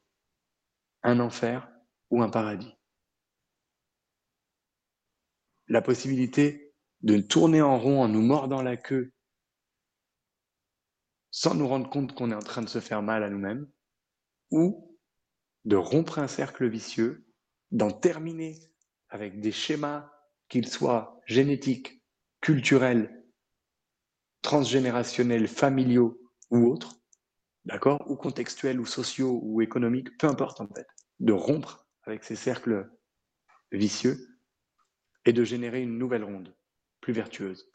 un enfer ou un paradis. La possibilité de tourner en rond en nous mordant la queue sans nous rendre compte qu'on est en train de se faire mal à nous-mêmes, ou de rompre un cercle vicieux, d'en terminer avec des schémas, qu'ils soient génétiques, culturels, transgénérationnels, familiaux ou autres, d'accord, ou contextuels ou sociaux ou économiques, peu importe en fait, de rompre avec ces cercles vicieux et de générer une nouvelle ronde plus vertueuse.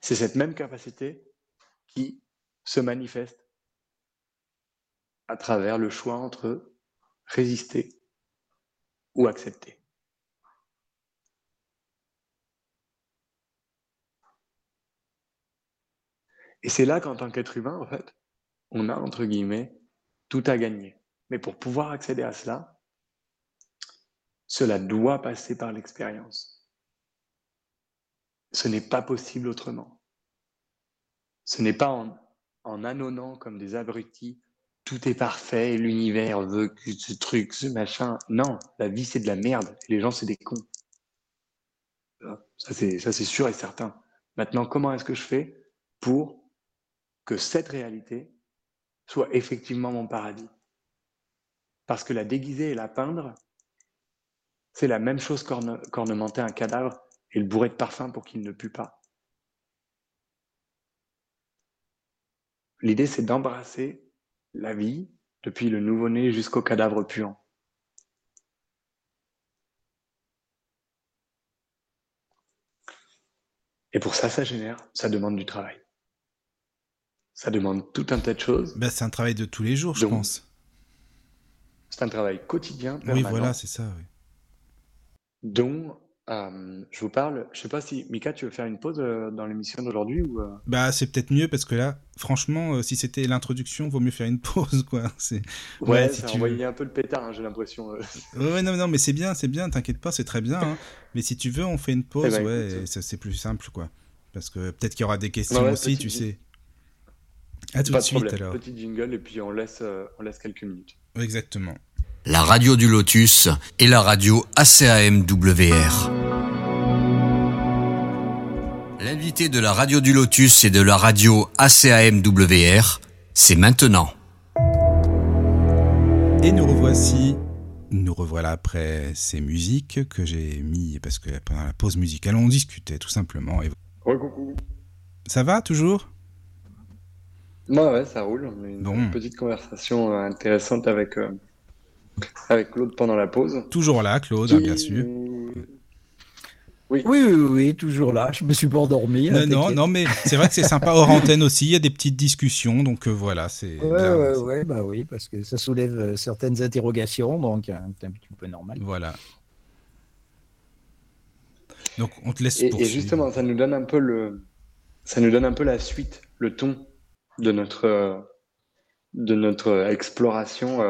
C'est cette même capacité qui se manifeste à travers le choix entre résister ou accepter. Et c'est là qu'en tant qu'être humain, en fait, on a, entre guillemets, tout à gagner. Mais pour pouvoir accéder à cela, cela doit passer par l'expérience. Ce n'est pas possible autrement. Ce n'est pas en en comme des abrutis, tout est parfait, l'univers veut que ce truc, ce machin. Non, la vie c'est de la merde, les gens c'est des cons. Ça c'est, ça c'est sûr et certain. Maintenant, comment est-ce que je fais pour que cette réalité soit effectivement mon paradis? Parce que la déguiser et la peindre, c'est la même chose qu'ornementer un cadavre et le bourrer de parfum pour qu'il ne pue pas. L'idée, c'est d'embrasser la vie depuis le nouveau-né jusqu'au cadavre puant. Et pour ça, ça génère, ça demande du travail. Ça demande tout un tas de choses. Ben, c'est un travail de tous les jours, je pense. C'est un travail quotidien. Permanent, oui, voilà, c'est ça. Oui. Dont euh, je vous parle. Je sais pas si Mika, tu veux faire une pause euh, dans l'émission d'aujourd'hui ou. Euh? Bah, c'est peut-être mieux parce que là, franchement, si c'était l'introduction, vaut mieux faire une <laughs> pause, quoi. C'est. Ouais, si ça tu... envoyé un peu le pétard, hein, j'ai l'impression. ouais, non, non, mais c'est bien, c'est bien. T'inquiète pas, c'est très bien. Hein. <laughs> Mais si tu veux, on fait une pause, eh ben, ouais, c'est plus simple, quoi. Parce que peut-être qu'il y aura des questions aussi, tu sais. À tout de, suite alors. Petit jingle et puis on laisse, on laisse quelques minutes. Exactement la radio du Lotus et la radio ACAMWR. L'invité de la radio du Lotus et de la radio ACAMWR, c'est maintenant. Et nous revoici, nous revoilà après ces musiques que j'ai mis parce que pendant la pause musicale on discutait tout simplement. coucou. Ça va toujours? Ouais, ouais, ça roule. On a une petite conversation intéressante avec, euh, avec Claude pendant la pause. Toujours là, Claude, hein, bien sûr. Oui. oui. Oui, toujours là. Je me suis pas endormi. Hein, non, non, mais c'est vrai que c'est sympa hors antenne aussi. Il y a des petites discussions, donc euh, voilà, c'est. Ouais, ouais, ouais, bah oui, parce que ça soulève euh, certaines interrogations, donc euh, c'est un petit peu normal. Voilà. Donc on te laisse. Et, et, justement, ça nous donne un peu le, ça nous donne un peu la suite, le ton de notre, de notre exploration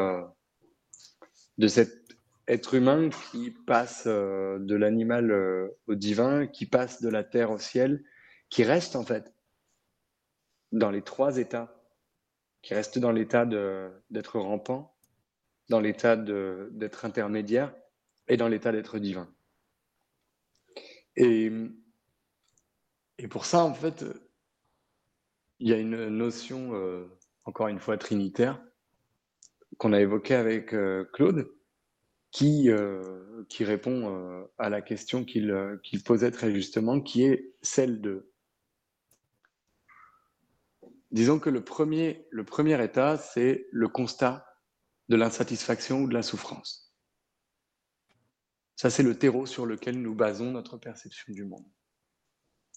de cet être humain qui passe euh, de l'animal euh, au divin, qui passe de la terre au ciel, qui reste en fait dans les trois états, qui reste dans l'état d'être rampant, dans l'état d'être intermédiaire et dans l'état d'être divin. Et, pour ça, en fait, il y a une notion, euh, encore une fois, trinitaire, qu'on a évoqué avec euh, Claude, qui, euh, qui répond euh, à la question qu'il posait très justement, qui est celle de... Disons que le premier, le premier état, c'est le constat de l'insatisfaction ou de la souffrance. Ça, c'est le terreau sur lequel nous basons notre perception du monde.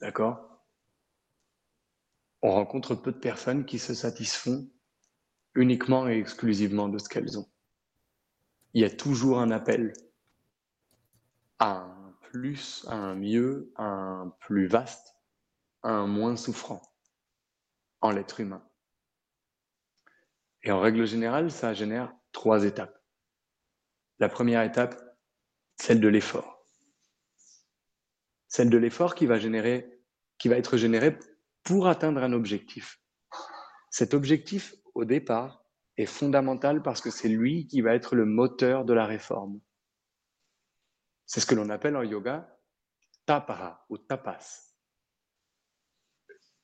D'accord? On rencontre peu de personnes qui se satisfont uniquement et exclusivement de ce qu'elles ont. Il y a toujours un appel à un plus, à un mieux, à un plus vaste, à un moins souffrant en l'être humain. Et en règle générale, ça génère trois étapes. La première étape, celle de l'effort. Celle de l'effort qui va générer, qui va être généré pour atteindre un objectif. Cet objectif, au départ, est fondamental parce que c'est lui qui va être le moteur de la réforme. C'est ce que l'on appelle en yoga tapara ou tapas.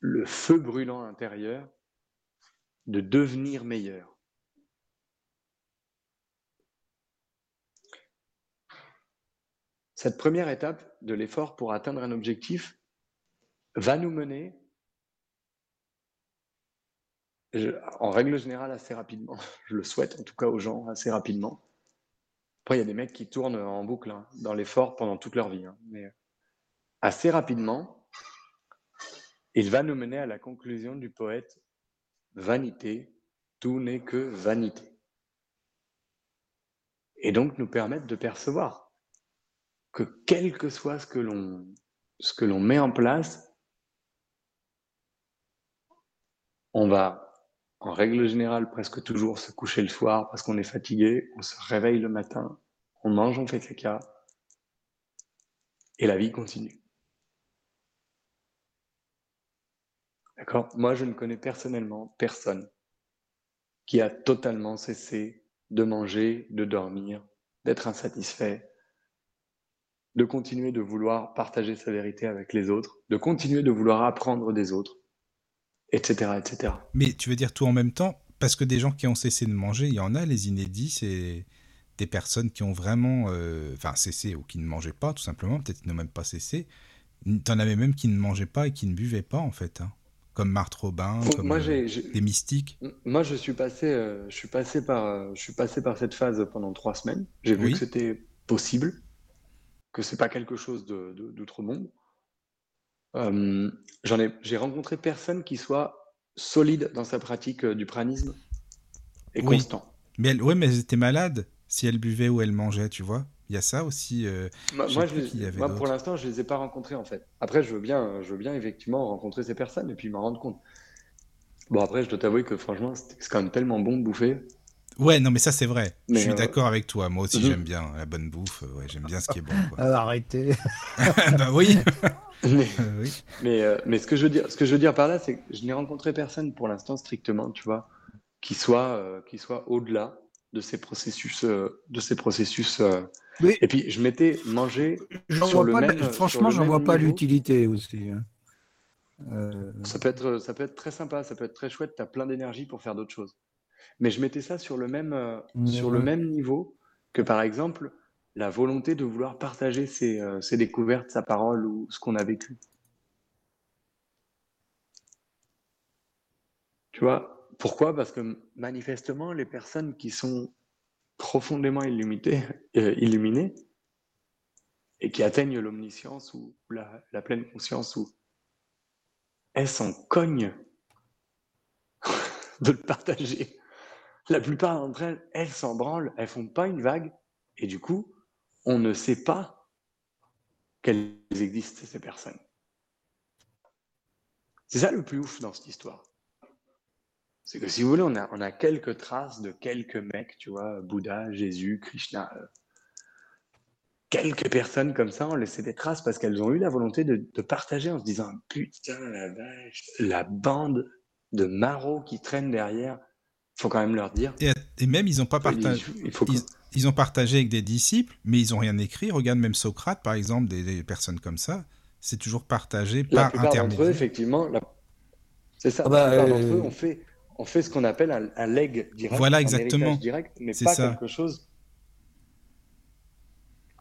Le feu brûlant intérieur de devenir meilleur. Cette première étape de l'effort pour atteindre un objectif va nous mener en règle générale, assez rapidement. <laughs> Je le souhaite en tout cas aux gens assez rapidement. Après, il y a des mecs qui tournent en boucle hein, dans l'effort pendant toute leur vie. Hein. mais assez rapidement, il va nous mener à la conclusion du poète Vanité, tout n'est que vanité. Et donc nous permettre de percevoir que quel que soit ce que l'on ce que l'on met en place, on va en règle générale, presque toujours se coucher le soir parce qu'on est fatigué, on se réveille le matin, on mange, on fait caca, et la vie continue. D'accord? Moi, je ne connais personnellement personne qui a totalement cessé de manger, de dormir, d'être insatisfait, de continuer de vouloir partager sa vérité avec les autres, de continuer de vouloir apprendre des autres, etc., etc. Mais tu veux dire tout en même temps Parce que des gens qui ont cessé de manger, il y en a, les inédits, c'est des personnes qui ont vraiment euh, enfin cessé ou qui ne mangeaient pas, tout simplement, peut-être qu'ils n'ont même pas cessé. T'en avais même qui ne mangeaient pas et qui ne buvaient pas, en fait. Hein. Comme Marthe Robin, comme moi, euh, j'ai- des mystiques. Moi, je suis passé, euh, je suis passé par, euh, je suis passé par cette phase pendant trois semaines. J'ai vu Oui. que c'était possible, que c'est pas quelque chose de, de- d'outre-monde. Euh, j'en ai, j'ai rencontré personne qui soit solide dans sa pratique euh, du pranisme et Oui. constant. Mais elles, ouais, mais elles étaient malades si elles buvaient ou elles mangeaient, tu vois. Il y a ça aussi. euh, Moi, je les- pour l'instant, je les ai pas rencontrés en fait. Après, je veux bien, je veux bien effectivement rencontrer ces personnes et puis m'en rendre compte. Bon, après, je dois t'avouer que franchement, c'est quand même tellement bon de bouffer. Ouais, non, mais ça c'est vrai. Mais, je suis euh, d'accord avec toi. Moi aussi mhm. j'aime bien la bonne bouffe. Ouais, j'aime bien ce qui est bon. Quoi. Euh, arrêtez. <laughs> bah oui. <laughs> Mais, Euh, oui. mais, euh, mais ce que je veux dire, ce que je veux dire par là, c'est que je n'ai rencontré personne pour l'instant strictement, tu vois, qui soit, euh, qui soit au-delà de ces processus, euh, de ces processus. euh. Oui. Et puis, je m'étais mangé. J'en Sur vois le pas, même- la- sur franchement, j'en vois pas l'utilité aussi. hein. Euh, Ça peut être, ça peut être très sympa, ça peut être très chouette. Tu as plein d'énergie pour faire d'autres choses. Mais je mettais ça sur le même, euh, sur le même niveau que, par exemple, la volonté de vouloir partager ses, euh, ses découvertes, sa parole ou ce qu'on a vécu. Tu vois, pourquoi? Parce que manifestement, les personnes qui sont profondément illuminées, <laughs> euh, illuminées et qui atteignent l'omniscience ou la, la pleine conscience ou elles s'en cognent <laughs> de le partager? La plupart d'entre elles, elles s'en branlent, elles font pas une vague, et du coup, on ne sait pas qu'elles existent, ces personnes. C'est ça le plus ouf dans cette histoire. C'est que si vous voulez, on a, quelques traces de quelques mecs, tu vois, Bouddha, Jésus, Krishna. euh, quelques personnes comme ça ont laissé des traces parce qu'elles ont eu la volonté de, de partager en se disant Putain, la vache, la bande de marauds qui traînent derrière, faut quand même leur dire. Et, et même ils ont pas partagé. il faut que- Ils, ils ont partagé avec des disciples, mais ils ont rien écrit. Regarde même Socrate, par exemple, des, des personnes comme ça, c'est toujours partagé la par plupart d'entre eux, intermédiaire. effectivement, la- c'est ça. Ah bah, la plupart euh, d'entre eux, on fait, on fait ce qu'on appelle un, un leg direct. Voilà, un exactement. héritage direct, mais C'est pas ça. quelque chose.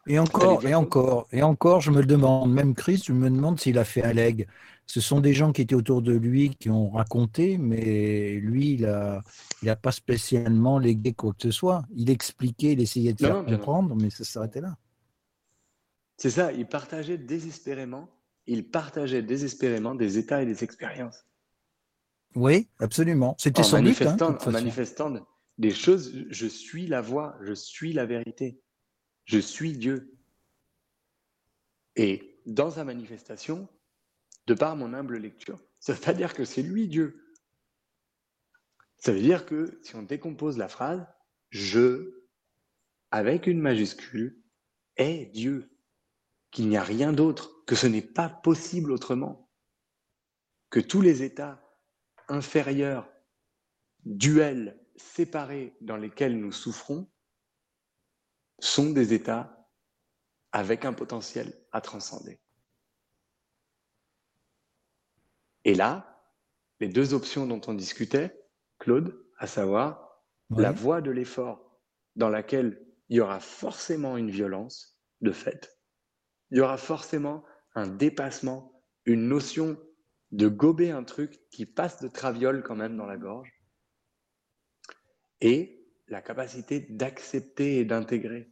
Et encore, et encore, et encore, je me le demande, même Christ, je me demande s'il a fait un leg. Ce sont des gens qui étaient autour de lui qui ont raconté, mais lui, il a, il a pas spécialement légué quoi que ce soit. Il expliquait, il essayait de Non, faire comprendre, mais ça s'arrêtait là. C'est ça, il partageait désespérément, il partageait désespérément des états et des expériences. Oui, absolument. C'était son but, hein, de en manifestant des choses, je suis la voie, je suis la vérité, je suis Dieu. Et dans sa manifestation, de par mon humble lecture, ça ne veut pas dire que c'est lui Dieu. Ça veut dire que si on décompose la phrase, je, avec une majuscule, est Dieu, qu'il n'y a rien d'autre, que ce n'est pas possible autrement, que tous les états inférieurs, duels, séparés dans lesquels nous souffrons, sont des états avec un potentiel à transcender. Et là, les deux options dont on discutait, Claude, à savoir la voie de l'effort dans laquelle il y aura forcément une violence de fait, il y aura forcément un dépassement, une notion de gober un truc qui passe de traviole quand même dans la gorge, et la capacité d'accepter et d'intégrer.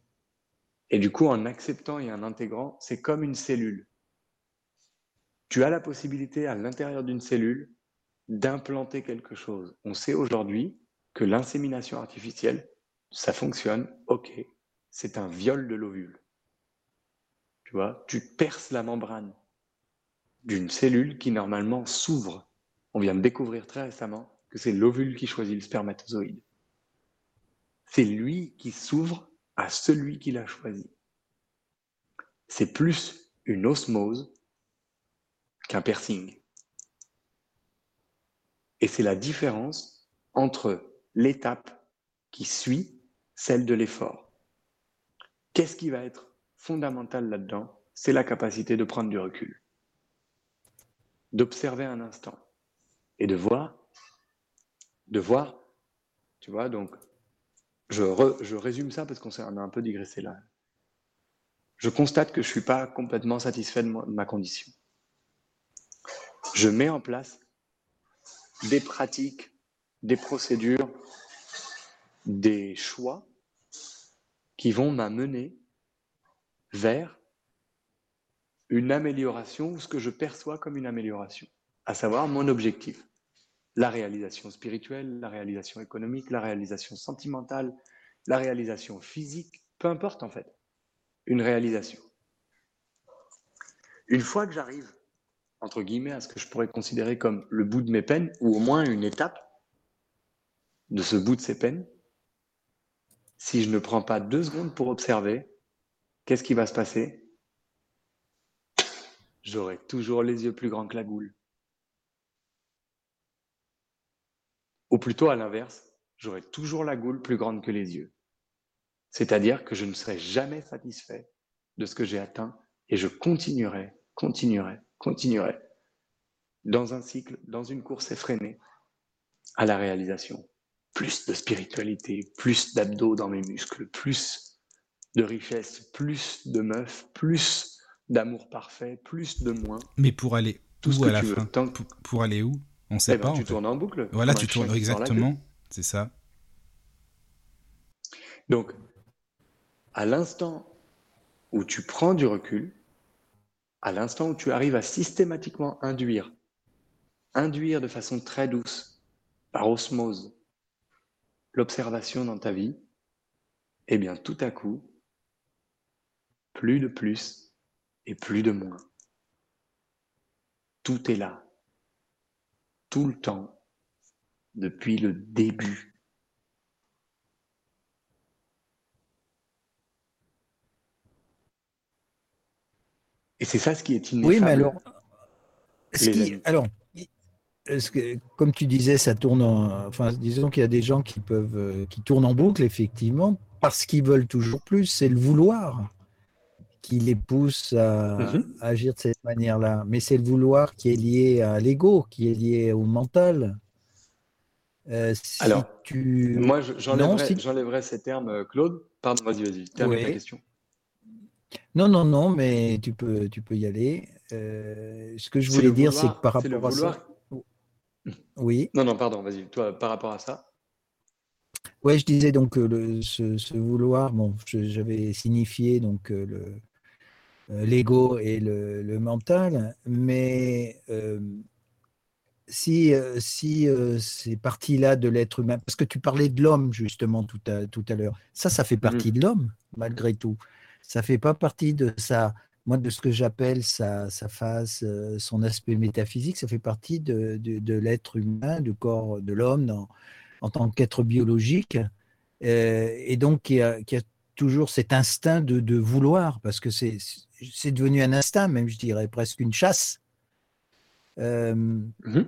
Et du coup, en acceptant et en intégrant, c'est comme une cellule. Tu as la possibilité à l'intérieur d'une cellule d'implanter quelque chose. On sait aujourd'hui que l'insémination artificielle, ça fonctionne, ok, c'est un viol de l'ovule. Tu vois, tu perces la membrane d'une cellule qui normalement s'ouvre. On vient de découvrir très récemment que c'est l'ovule qui choisit le spermatozoïde. C'est lui qui s'ouvre à celui qui l'a choisi. C'est plus une osmose qu'un piercing. Et c'est la différence entre l'étape qui suit celle de l'effort. Qu'est-ce qui va être fondamental là-dedans? C'est la capacité de prendre du recul, d'observer un instant et de voir, de voir, tu vois, donc je, résume ça parce qu'on a un peu digressé là. Je constate que je ne suis pas complètement satisfait de ma condition. Je mets en place des pratiques, des procédures, des choix qui vont m'amener vers une amélioration ou ce que je perçois comme une amélioration, à savoir mon objectif. La réalisation spirituelle, la réalisation économique, la réalisation sentimentale, la réalisation physique, peu importe en fait, une réalisation. Une fois que j'arrive, entre guillemets, à ce que je pourrais considérer comme le bout de mes peines, ou au moins une étape de ce bout de ces peines, si je ne prends pas deux secondes pour observer, qu'est-ce qui va se passer? J'aurai toujours les yeux plus grands que la goule. Ou plutôt à l'inverse, j'aurai toujours la goule plus grande que les yeux. C'est-à-dire que je ne serai jamais satisfait de ce que j'ai atteint et je continuerai, continuerai, continuerai dans un cycle, dans une course effrénée à la réalisation plus de spiritualité, plus d'abdos dans mes muscles, plus de richesse, plus de meufs, plus d'amour parfait, plus de moins. Mais pour aller tout où à la fin pour, aller où? On ne sait eh ben, pas. tu tournes en boucle. Voilà, tu tournes exactement. C'est ça. Donc, à l'instant où tu prends du recul, à l'instant où tu arrives à systématiquement induire, induire de façon très douce, par osmose, l'observation dans ta vie, eh bien tout à coup, plus de plus et plus de moins. Tout est là, tout le temps, depuis le début. Et c'est ça ce qui est ineffable. Oui, mais alors, alors que, comme tu disais, ça tourne en, enfin, disons qu'il y a des gens qui peuvent, euh, qui tournent en boucle, effectivement, parce qu'ils veulent toujours plus. C'est le vouloir qui les pousse à, mhm. agir de cette manière-là. Mais c'est le vouloir qui est lié à l'ego, qui est lié au mental. Euh, Alors, tu... moi, j'enlèverais ces termes, euh, Claude. Pardon, vas-y, vas-y, termine ta question. Non, non, non, mais tu peux, tu peux y aller. ce que je voulais dire, c'est que par rapport à ça. Oui. Non, non, pardon, vas-y, toi, par rapport à ça. Oui, je disais donc que le, ce, vouloir, bon, j'avais signifié donc euh, le euh, l'ego et le, mental, mais euh, si, si ces parties-là de l'être humain, parce que tu parlais de l'homme justement tout à, tout à l'heure, ça, ça fait partie mm. de l'homme malgré tout. Ça fait pas partie de sa moi, de ce que j'appelle sa, sa, phase, euh, son aspect métaphysique, ça fait partie de, de, l'être humain, du corps de l'homme en tant qu'être biologique. Euh, et donc, qui a, a, toujours cet instinct de, de vouloir, parce que c'est devenu un instinct, même je dirais presque une chasse. Euh, mmh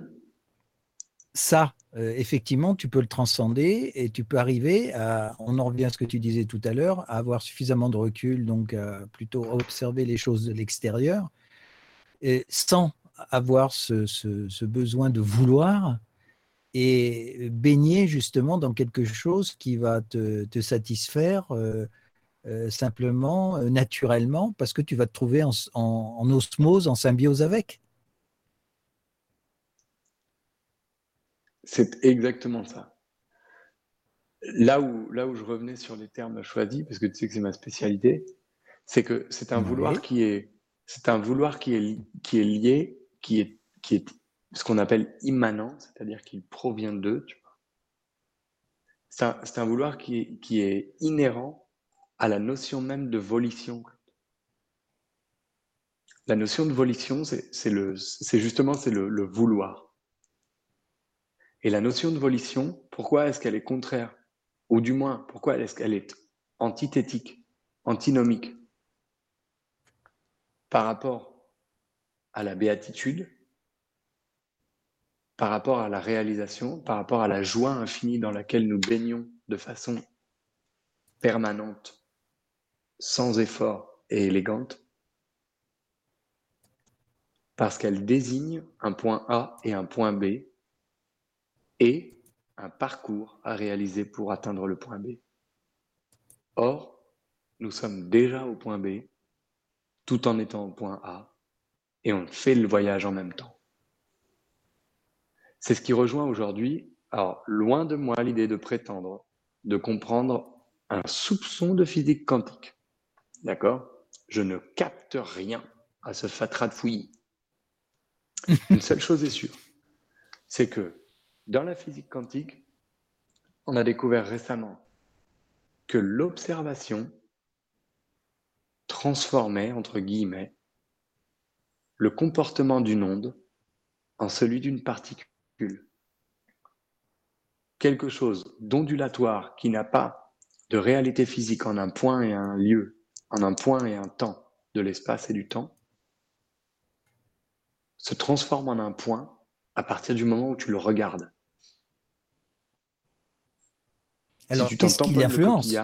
ça, euh, effectivement, tu peux le transcender et tu peux arriver à, on en revient à ce que tu disais tout à l'heure, à avoir suffisamment de recul, donc plutôt observer les choses de l'extérieur, et sans avoir ce, besoin de vouloir et baigner justement dans quelque chose qui va te, satisfaire euh, euh, simplement, naturellement, parce que tu vas te trouver en osmose, en symbiose avec. C'est exactement ça. Là où, là où je revenais sur les termes choisis, parce que tu sais que c'est ma spécialité, c'est que c'est un vouloir qui est, c'est un vouloir qui est, qui est lié, qui est, qui est ce qu'on appelle immanent, c'est-à-dire qu'il provient d'eux. C'est un, un, vouloir qui est, qui est inhérent à la notion même de volition. La notion de volition, c'est justement le, le vouloir. Et la notion de volition, pourquoi est-ce qu'elle est contraire? Ou du moins, pourquoi est-ce qu'elle est antithétique, antinomique par rapport à la béatitude par rapport à la réalisation, par rapport à la joie infinie dans laquelle nous baignons de façon permanente, sans effort et élégante, parce qu'elle désigne un point A et un point B et un parcours à réaliser pour atteindre le point B. Or, nous sommes déjà au point B tout en étant au point A et on fait le voyage en même temps. C'est ce qui rejoint aujourd'hui, alors loin de moi l'idée de prétendre, de comprendre un soupçon de physique quantique. D'accord Je ne capte rien à ce fatras de fouillis. <laughs> Une seule chose est sûre, c'est que dans la physique quantique, on a découvert récemment que l'observation transformait, entre guillemets, le comportement d'une onde en celui d'une particule. Quelque chose d'ondulatoire qui n'a pas de réalité physique en un point et un lieu, en un point et un temps de l'espace et du temps, se transforme en un point à partir du moment où tu le regardes. Alors, qu'est-ce qui l'influence?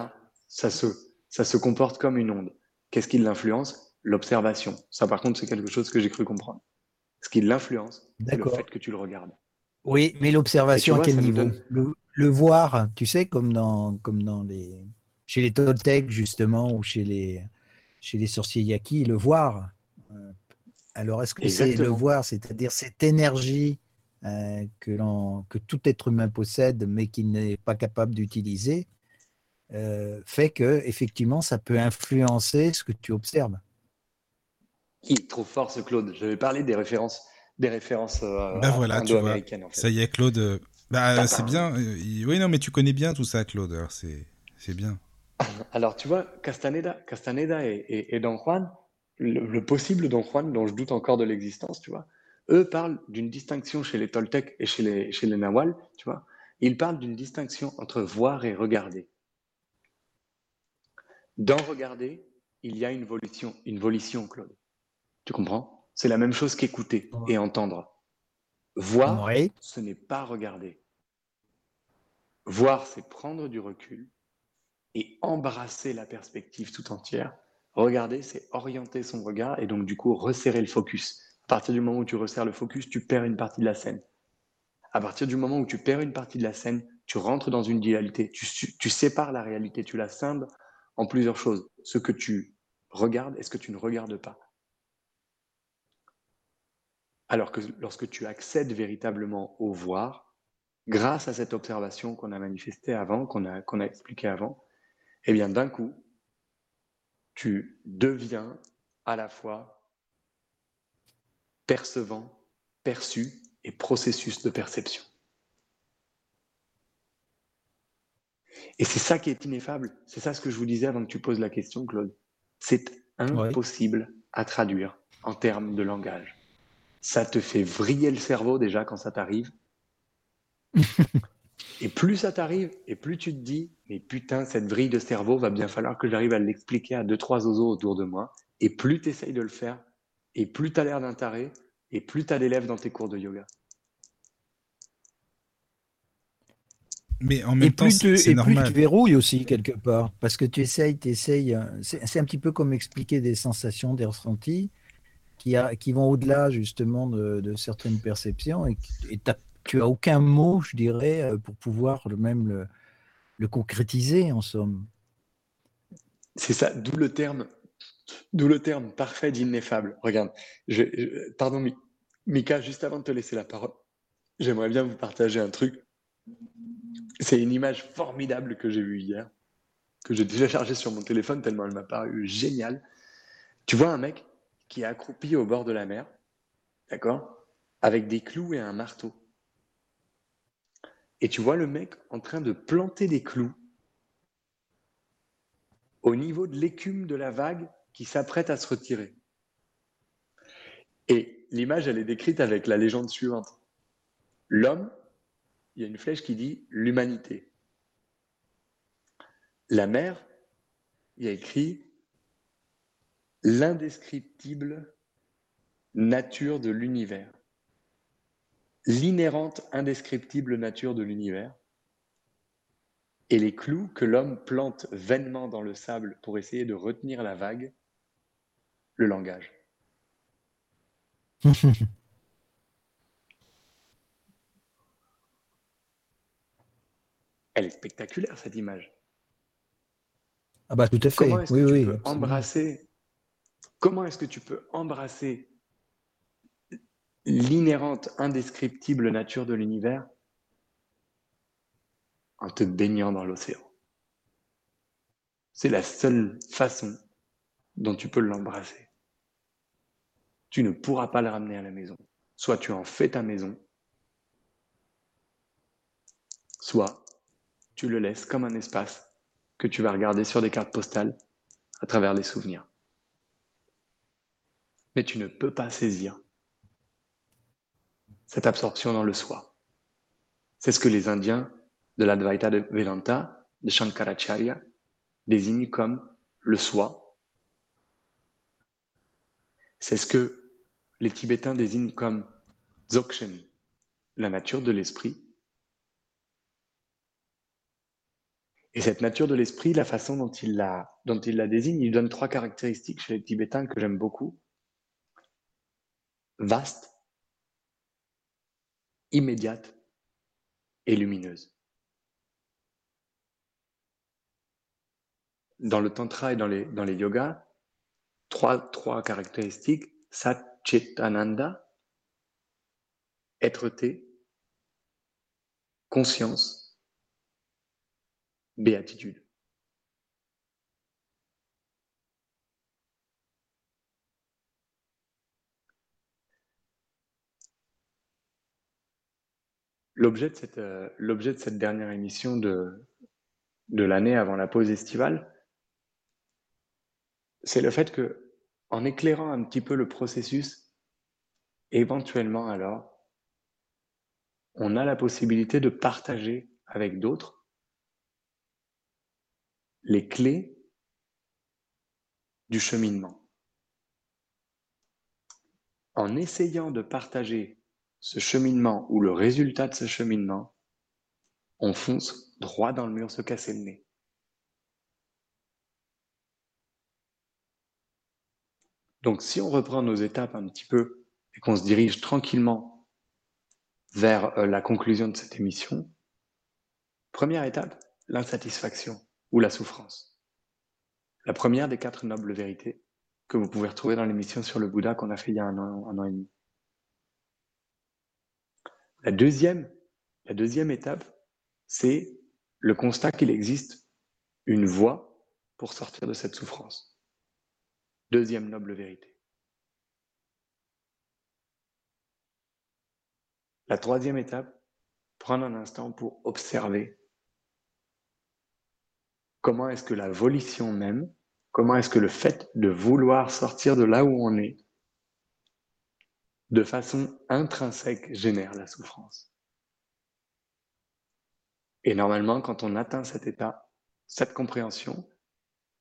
ça se, ça se comporte comme une onde. Qu'est-ce qui l'influence? L'observation. Ça, par contre, c'est quelque chose que j'ai cru comprendre. Ce qui l'influence, c'est le fait que tu le regardes. Oui, mais l'observation à quel niveau? le, voir, tu sais, comme dans, comme dans les, chez les Toltecs justement, ou chez les, chez les sorciers Yaki, le voir. Euh, alors, est-ce que c'est le voir, c'est-à-dire cette énergie euh, que, que tout être humain possède, mais qu'il n'est pas capable d'utiliser, euh, fait que effectivement, ça peut influencer ce que tu observes? Il est trop fort ce Claude? Je vais parler des références, des références euh, ben voilà, américaines Ça y est, Claude. Bah, c'est bien. Oui, non, mais tu connais bien tout ça, Claude. C'est bien. <laughs> Alors, tu vois, Castaneda, Castaneda et Don Juan, le, possible Don Juan, dont je doute encore de l'existence, tu vois, eux parlent d'une distinction chez les Toltecs et chez les, chez les Nawal, tu vois. Ils parlent d'une distinction entre voir et regarder. Dans regarder, il y a une volition, une volition, Claude. Tu comprends? C'est la même chose qu'écouter et entendre. Voir, ce n'est pas regarder. Voir, c'est prendre du recul et embrasser la perspective tout entière Regarder, c'est orienter son regard et donc du coup resserrer le focus. À partir du moment où tu resserres le focus, tu perds une partie de la scène. À partir du moment où tu perds une partie de la scène, tu rentres dans une dualité, tu, tu sépares la réalité, tu la scindes en plusieurs choses. Ce que tu regardes et ce que tu ne regardes pas. Alors que lorsque tu accèdes véritablement au voir, grâce à cette observation qu'on a manifestée avant, qu'on a, qu'on a expliqué avant, eh bien d'un coup, tu deviens à la fois percevant, perçu et processus de perception. Et c'est ça qui est ineffable. C'est ça ce que je vous disais avant que tu poses la question, Claude. C'est impossible à traduire en termes de langage. Ça te fait vriller le cerveau déjà quand ça t'arrive. <laughs> Et plus ça t'arrive, et plus tu te dis, mais putain, cette vrille de cerveau, va bien falloir que j'arrive à l'expliquer à deux, trois oiseaux autour de moi. Et plus tu essayes de le faire, et plus tu as l'air d'un taré, et plus tu as d'élèves dans tes cours de yoga. Mais en même temps, c'est normal. Et plus tu verrouilles aussi quelque part, parce que tu essayes, tu essayes. Euh, c'est un petit peu comme expliquer des sensations, des ressentis qui, a, qui vont au-delà justement de, certaines perceptions, et tu tu as aucun mot, je dirais, euh, pour pouvoir même le, concrétiser, en somme. C'est ça, d'où le terme, d'où le terme parfait d'ineffable. Regarde, pardon, Mika, juste avant de te laisser la parole, j'aimerais bien vous partager un truc. C'est une image formidable que j'ai vue hier, que j'ai déjà chargée sur mon téléphone tellement elle m'a paru géniale. Tu vois un mec qui est accroupi au bord de la mer, d'accord, avec des clous et un marteau. Et tu vois le mec en train de planter des clous au niveau de l'écume de la vague qui s'apprête à se retirer. Et l'image, elle est décrite avec la légende suivante. L'homme, il y a une flèche qui dit l'humanité. La mer, il y a écrit l'indescriptible nature de l'univers. L'inhérente, indescriptible nature de l'univers et les clous que l'homme plante vainement dans le sable pour essayer de retenir la vague, le langage. Elle est spectaculaire cette image. Ah bah tout à fait. Comment est-ce que tu peux embrasser Comment est-ce que tu peux embrasser l'inhérente, indescriptible nature de l'univers en te baignant dans l'océan. C'est la seule façon dont tu peux l'embrasser. Tu ne pourras pas le ramener à la maison. Soit tu en fais ta maison, soit tu le laisses comme un espace que tu vas regarder sur des cartes postales à travers les souvenirs. Mais tu ne peux pas saisir cette absorption dans le soi. C'est ce que les Indiens de l'Advaita de Vedanta, de Shankaracharya, désignent comme le soi. C'est ce que les Tibétains désignent comme Dzogchen, la nature de l'esprit. Et cette nature de l'esprit, la façon dont il la, dont il la désigne, il donne trois caractéristiques chez les Tibétains que j'aime beaucoup. Vaste, immédiate et lumineuse. Dans le tantra et dans les, dans les yogas, trois, trois caractéristiques, sat, chit, ananda, être-té, conscience, béatitude. L'objet de, cette, euh, de cette dernière émission de, de l'année avant la pause estivale, c'est le fait que, en éclairant un petit peu le processus, éventuellement alors, on a la possibilité de partager avec d'autres les clés du cheminement. En essayant de partager ce cheminement ou le résultat de ce cheminement, on fonce droit dans le mur se casser le nez. Donc si on reprend nos étapes un petit peu et qu'on se dirige tranquillement vers euh, la conclusion de cette émission, première étape, l'insatisfaction ou la souffrance. La première des quatre nobles vérités que vous pouvez retrouver dans l'émission sur le Bouddha qu'on a fait il y a un an, un an et demi. La deuxième, étape, c'est le constat qu'il existe une voie pour sortir de cette souffrance. Deuxième noble vérité. La troisième étape, prendre un instant pour observer comment est-ce que la volition même, comment est-ce que le fait de vouloir sortir de là où on est de façon intrinsèque génère la souffrance. Et normalement, quand on atteint cet état, cette compréhension,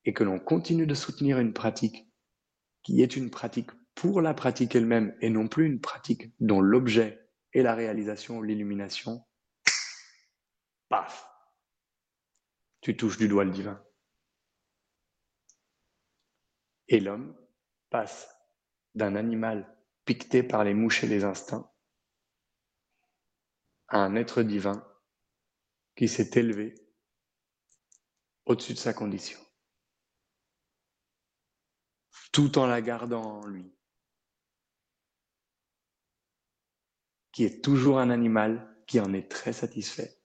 et que l'on continue de soutenir une pratique qui est une pratique pour la pratique elle-même et non plus une pratique dont l'objet est la réalisation ou l'illumination, paf, tu touches du doigt le divin. Et l'homme passe d'un animal piqueté par les mouches et les instincts, à un être divin qui s'est élevé au-dessus de sa condition, tout en la gardant en lui, qui est toujours un animal qui en est très satisfait,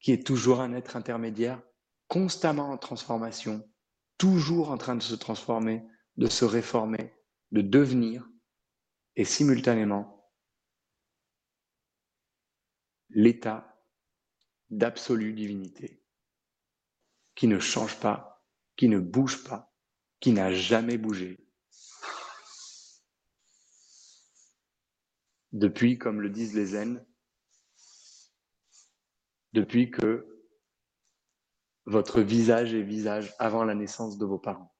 qui est toujours un être intermédiaire, constamment en transformation, toujours en train de se transformer, de se réformer, de devenir, et simultanément l'état d'absolue divinité qui ne change pas, qui ne bouge pas, qui n'a jamais bougé. Depuis, comme le disent les zen, depuis que votre visage est visage avant la naissance de vos parents.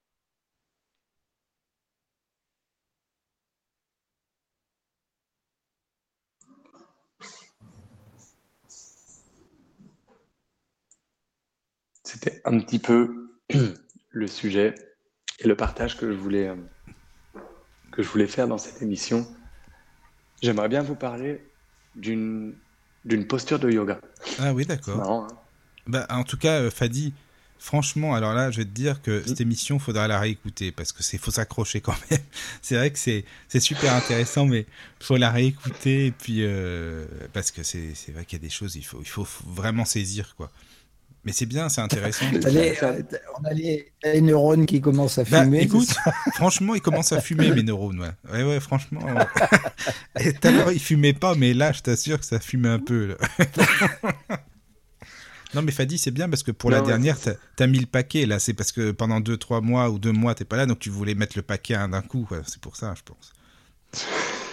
C'était un petit peu <clears throat> le sujet et le partage que je voulais, euh, que je voulais faire dans cette émission. J'aimerais bien vous parler d'une d'une posture de yoga. Ah oui, d'accord. Hein. bah, en tout cas, euh, Fadi, franchement, alors là, je vais te dire que cette émission, faudra la réécouter parce que c'est faut s'accrocher quand même. <laughs> c'est vrai que c'est super intéressant, mais faut la réécouter et puis euh, parce que c'est vrai qu'il y a des choses, il faut il faut vraiment saisir quoi. Mais c'est bien, c'est intéressant. <laughs> on a les, neurones qui commencent à bah, fumer. écoute, <laughs> franchement, ils commencent à fumer, mes neurones. Ouais, ouais, ouais franchement. <laughs> Tout à l'heure, ils fumaient pas, mais là, je t'assure que ça fumait un peu. non, mais Fadi, c'est bien parce que pour la dernière, t'as as mis le paquet. Là, c'est parce que pendant 2-3 mois ou 2 mois, t'es pas là, donc tu voulais mettre le paquet d'un coup. C'est pour ça, je pense.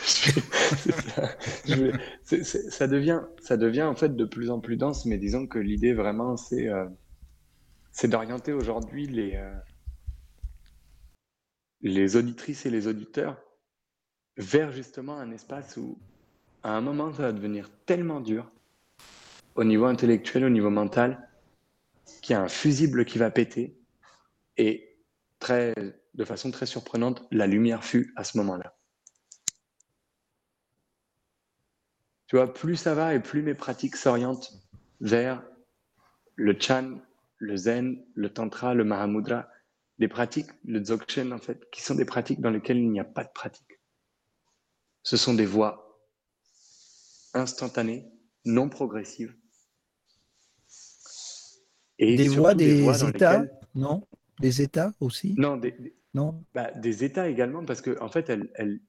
Ça, devient, ça devient en fait de plus en plus dense, mais disons que l'idée vraiment, c'est euh, d'orienter aujourd'hui les, euh, les auditrices et les auditeurs vers justement un espace où, à un moment, ça va devenir tellement dur, au niveau intellectuel, au niveau mental, qu'il y a un fusible qui va péter, et de façon très surprenante, la lumière fut à ce moment-là. Tu vois, plus ça va et plus mes pratiques s'orientent vers le Chan, le Zen, le Tantra, le Mahamudra, des pratiques, le Dzogchen en fait, qui sont des pratiques dans lesquelles il n'y a pas de pratique. Ce sont des voies instantanées, non progressives. Et des voies, des, états, non? Des états aussi? Non, des, non? bah, des états également, parce que en fait, elles,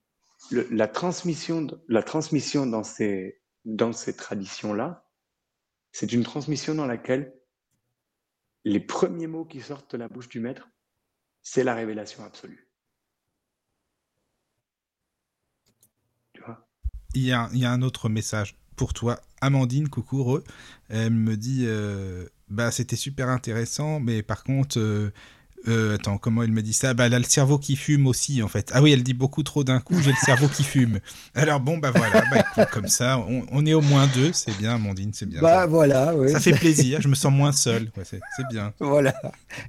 la, transmission, la transmission dans ces, dans ces traditions-là, c'est une transmission dans laquelle les premiers mots qui sortent de la bouche du maître, c'est la révélation absolue. Tu vois? Il y, a, il y, a, un autre message pour toi. Amandine, coucou, elle me dit euh, bah, c'était super intéressant, mais par contre, euh, euh, attends, comment elle me dit ça? Bah, elle a le cerveau qui fume aussi, en fait. Ah oui, elle dit beaucoup trop d'un coup, j'ai le cerveau qui fume. Alors bon, bah voilà, bah, comme ça, on, est au moins deux, c'est bien, Amandine, c'est bien. Bah voilà, oui. Ça fait plaisir, je me sens moins seul, c'est bien. Voilà,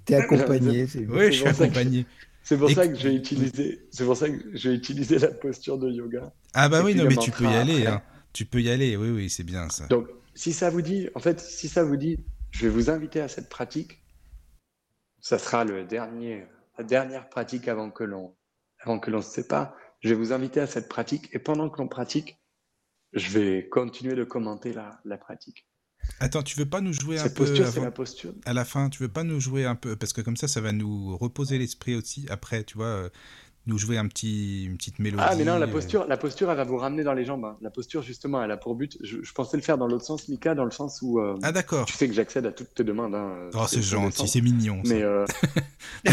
t'es accompagné. Oui, je suis accompagné. C'est pour ça que j'ai utilisé, c'est pour ça que j'ai utilisé la posture de yoga. Ah bah oui, non, mais tu peux y aller, hein. Tu peux y aller, oui, oui, c'est bien ça. Donc, si ça vous dit, en fait, si ça vous dit, je vais vous inviter à cette pratique ça sera le dernier, la dernière pratique avant que l'on avant que l'on se sépare. Je vais vous inviter à cette pratique et pendant que l'on pratique, je vais continuer de commenter la, la pratique. Attends, tu veux pas nous jouer un peu posture, la posture. à la fin Tu veux pas nous jouer un peu parce que comme ça, ça va nous reposer l'esprit aussi. Après, tu vois, euh, nous jouer un petit, une petite mélodie. Ah, mais non, la euh. posture, la posture, elle va vous ramener dans les jambes. Hein. La posture, justement, elle a pour but. Je, pensais le faire dans l'autre sens, Mika, dans le sens où. Euh, ah, d'accord. Tu sais que j'accède à toutes tes demandes. Hein, oh, c'est gentil, c'est mignon. Mais, <laughs> euh... mais,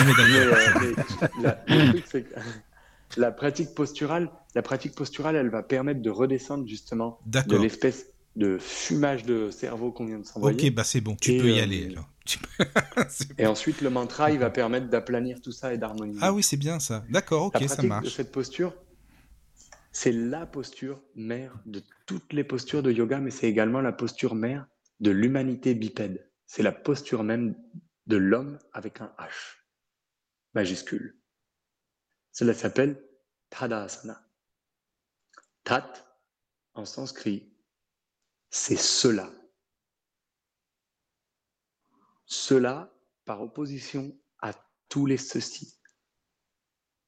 la, le truc, c'est que la pratique posturale, la pratique posturale, elle va permettre de redescendre justement de l'espèce de fumage de cerveau qu'on vient de s'envoyer. Ok, bah c'est bon, tu peux y aller. Alors. <laughs> <laughs> et ensuite, le mantra, il va permettre d'aplanir tout ça et d'harmoniser. Ah oui, c'est bien ça. D'accord, ok, ça marche. De cette posture, c'est la posture mère de toutes les postures de yoga, mais c'est également la posture mère de l'humanité bipède. C'est la posture même de l'homme avec un H majuscule. Cela s'appelle Tadasana. Tat, en sanskrit, c'est cela. Cela par opposition à tous les ceci,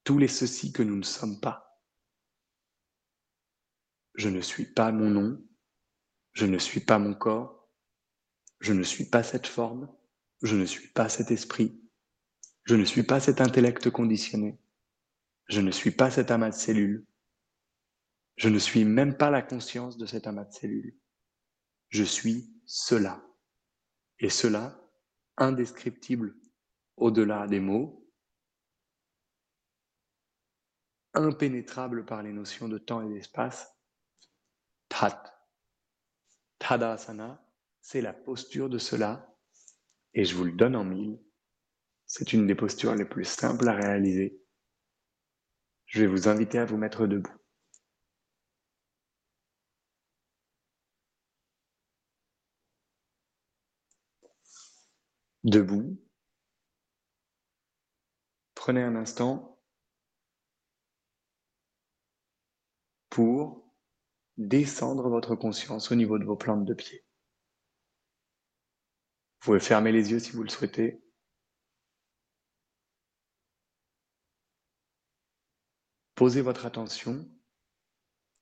tous les ceci que nous ne sommes pas. Je ne suis pas mon nom, je ne suis pas mon corps, je ne suis pas cette forme, je ne suis pas cet esprit, je ne suis pas cet intellect conditionné, je ne suis pas cet amas de cellules, je ne suis même pas la conscience de cet amas de cellules. Je suis cela. Et cela, indescriptible au-delà des mots, impénétrable par les notions de temps et d'espace, Tat. Tadasana, c'est la posture de cela, et je vous le donne en mille. C'est une des postures les plus simples à réaliser. Je vais vous inviter à vous mettre debout. Debout. Prenez un instant pour descendre votre conscience au niveau de vos plantes de pied. Vous pouvez fermer les yeux si vous le souhaitez. Posez votre attention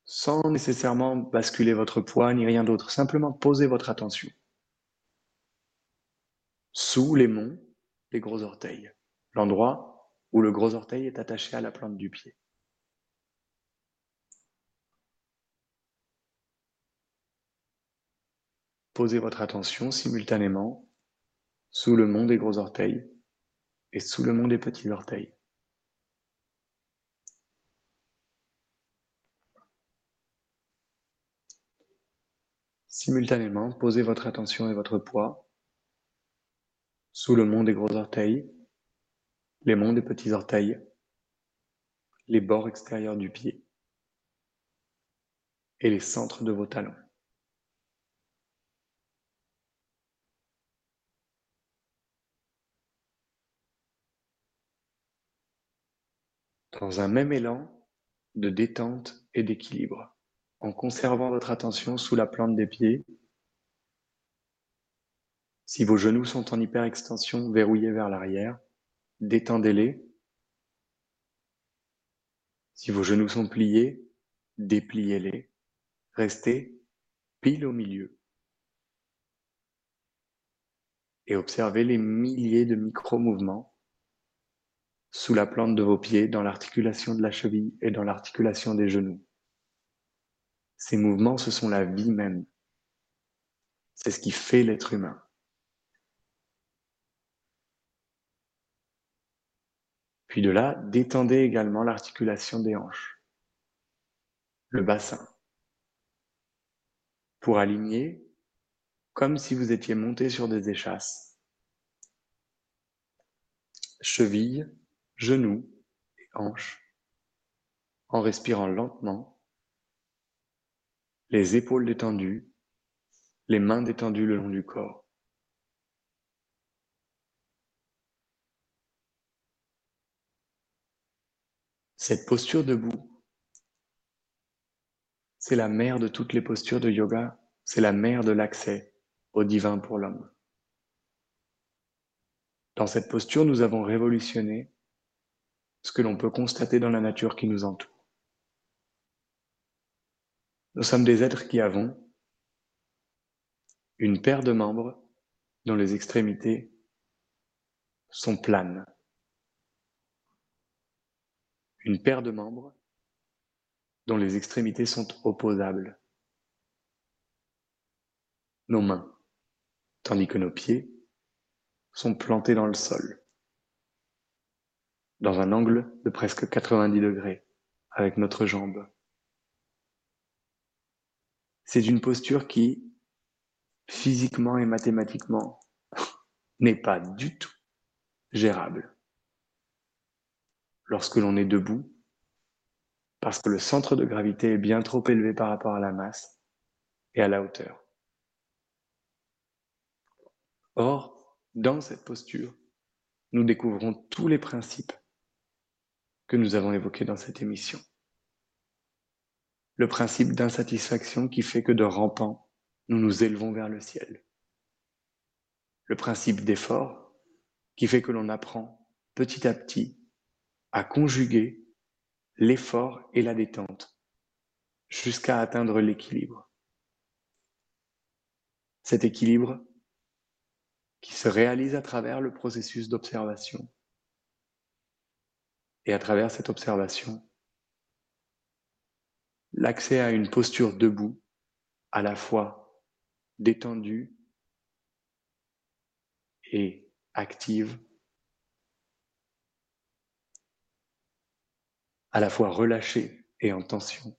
sans nécessairement basculer votre poids ni rien d'autre. Simplement posez votre attention sous les monts, les gros orteils, l'endroit où le gros orteil est attaché à la plante du pied. Posez votre attention simultanément sous le mont des gros orteils et sous le mont des petits orteils. Simultanément, posez votre attention et votre poids sous le mont des gros orteils, les monts des petits orteils, les bords extérieurs du pied et les centres de vos talons. Dans un même élan de détente et d'équilibre en conservant votre attention sous la plante des pieds. Si vos genoux sont en hyperextension, verrouillés vers l'arrière, détendez-les. Si vos genoux sont pliés, dépliez-les. Restez pile au milieu. Et observez les milliers de micro-mouvements sous la plante de vos pieds, dans l'articulation de la cheville et dans l'articulation des genoux. Ces mouvements, ce sont la vie même. C'est ce qui fait l'être humain. Puis de là, détendez également l'articulation des hanches, le bassin, pour aligner comme si vous étiez monté sur des échasses. Cheville, genoux et hanches, en respirant lentement les épaules détendues, les mains détendues le long du corps. Cette posture debout, c'est la mère de toutes les postures de yoga, c'est la mère de l'accès au divin pour l'homme. Dans cette posture, nous avons révolutionné ce que l'on peut constater dans la nature qui nous entoure. Nous sommes des êtres qui avons une paire de membres dont les extrémités sont planes. Une paire de membres dont les extrémités sont opposables. Nos mains, tandis que nos pieds sont plantés dans le sol, dans un angle de presque 90 degrés avec notre jambe. C'est une posture qui, physiquement et mathématiquement, <laughs> n'est pas du tout gérable. Lorsque l'on est debout, parce que le centre de gravité est bien trop élevé par rapport à la masse et à la hauteur. Or, dans cette posture, nous découvrons tous les principes que nous avons évoqués dans cette émission le principe d'insatisfaction qui fait que de rampant, nous nous élevons vers le ciel. Le principe d'effort qui fait que l'on apprend petit à petit à conjuguer l'effort et la détente jusqu'à atteindre l'équilibre. Cet équilibre qui se réalise à travers le processus d'observation. Et à travers cette observation, l'accès à une posture debout, à la fois détendue et active, à la fois relâchée et en tension.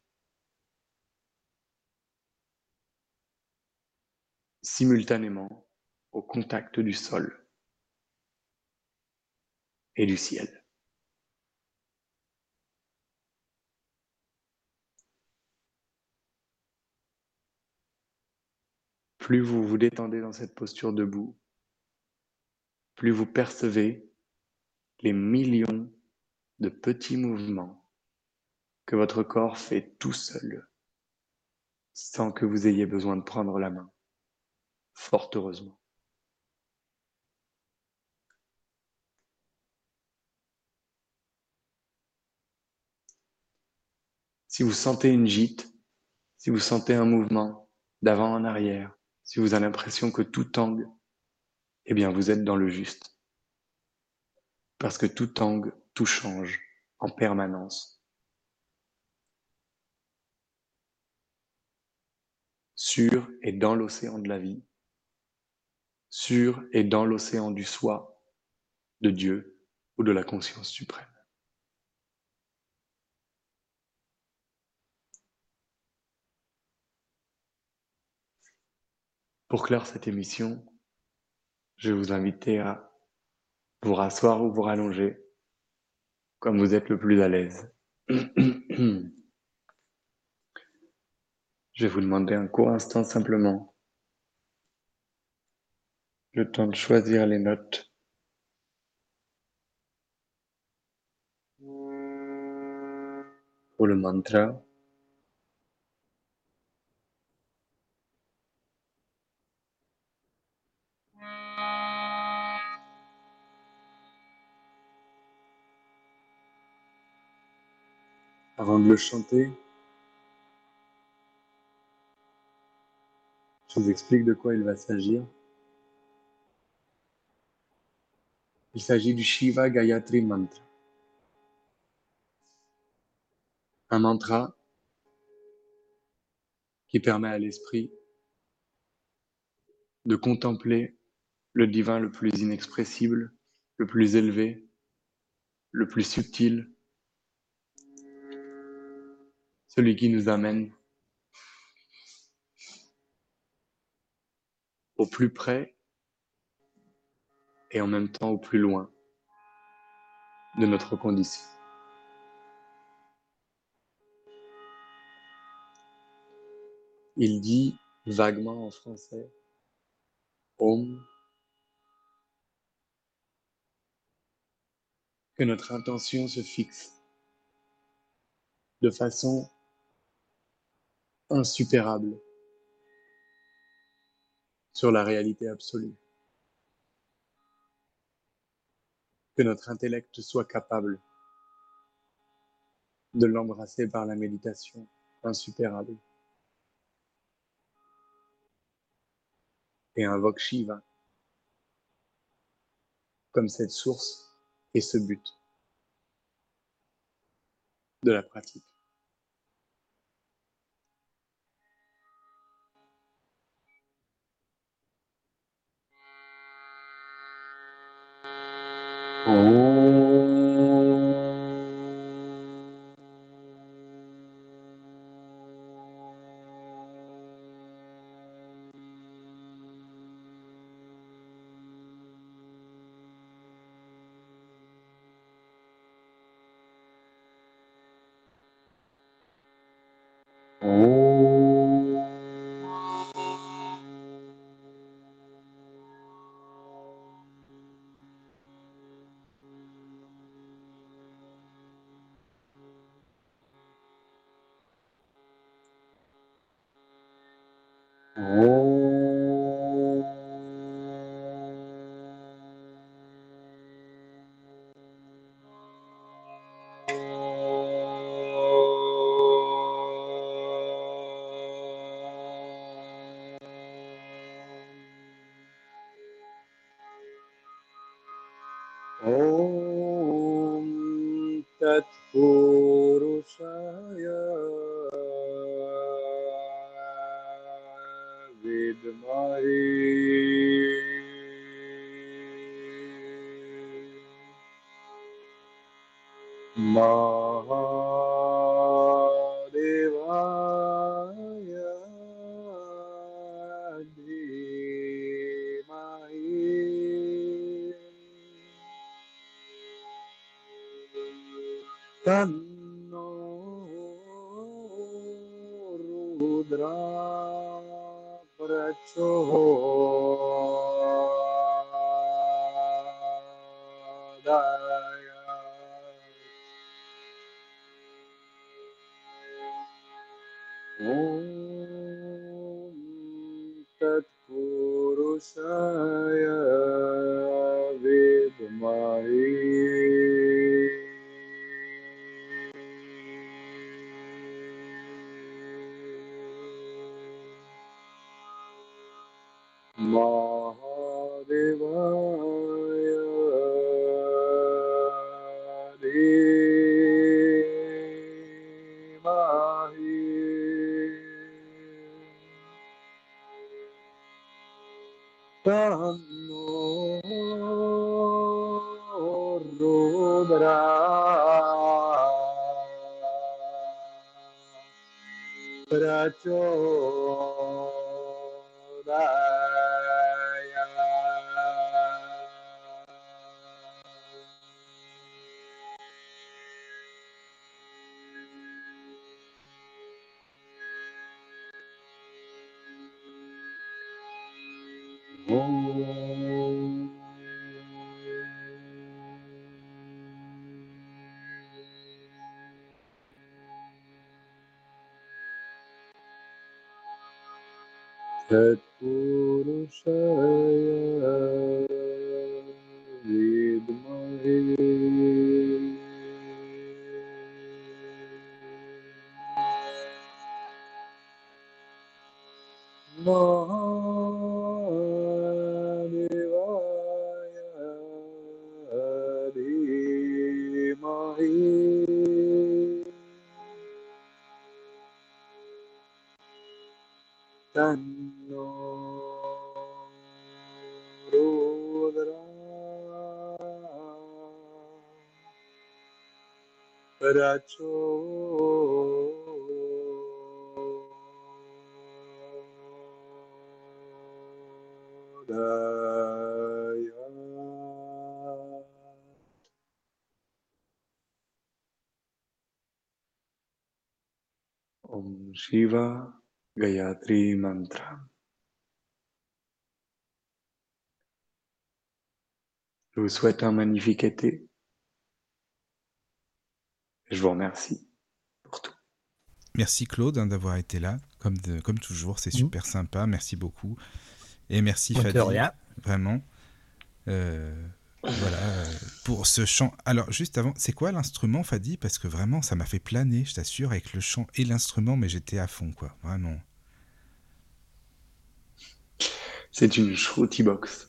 simultanément au contact du sol et du ciel. Plus vous vous détendez dans cette posture debout, plus vous percevez les millions de petits mouvements que votre corps fait tout seul, sans que vous ayez besoin de prendre la main, fort heureusement. Si vous sentez une gîte, si vous sentez un mouvement d'avant en arrière, si vous avez l'impression que tout tangue, eh bien vous êtes dans le juste. Parce que tout tangue, tout change en permanence. Sur et dans l'océan de la vie, sur et dans l'océan du soi, de Dieu ou de la conscience suprême. Pour clore cette émission, je vais vous inviter à vous rasseoir ou vous rallonger comme vous êtes le plus à l'aise. <clears throat> je vais vous demander un court instant simplement le temps de choisir les notes. Pour le mantra. Avant de le chanter, explique de quoi il va s'agir. Il s'agit du Shiva Gayatri Mantra. Un mantra qui permet à l'esprit de contempler le divin le plus inexpressible, le plus élevé, le plus subtil, celui qui nous amène au plus près et en même temps au plus loin de notre condition. Il dit vaguement en français Om que notre intention se fixe de façon insupérable sur la réalité absolue. Que notre intellect soit capable de l'embrasser par la méditation insupérable. Et invoque Shiva comme cette source et ce but de la pratique. Ooh. Buddhaya. Om. third Shiva Gayatri Mantra. Je vous souhaite un magnifique été. Je vous remercie pour tout. Merci Claude hein, d'avoir été là, comme, de- comme toujours, c'est Mhm. super sympa, merci beaucoup. Et merci Fadi, vraiment. Euh, voilà, pour ce chant. Alors, juste avant, c'est quoi l'instrument, Fadi? Parce que vraiment, ça m'a fait planer, je t'assure, avec le chant et l'instrument, mais j'étais à fond, quoi, vraiment. C'est une Shruti Box.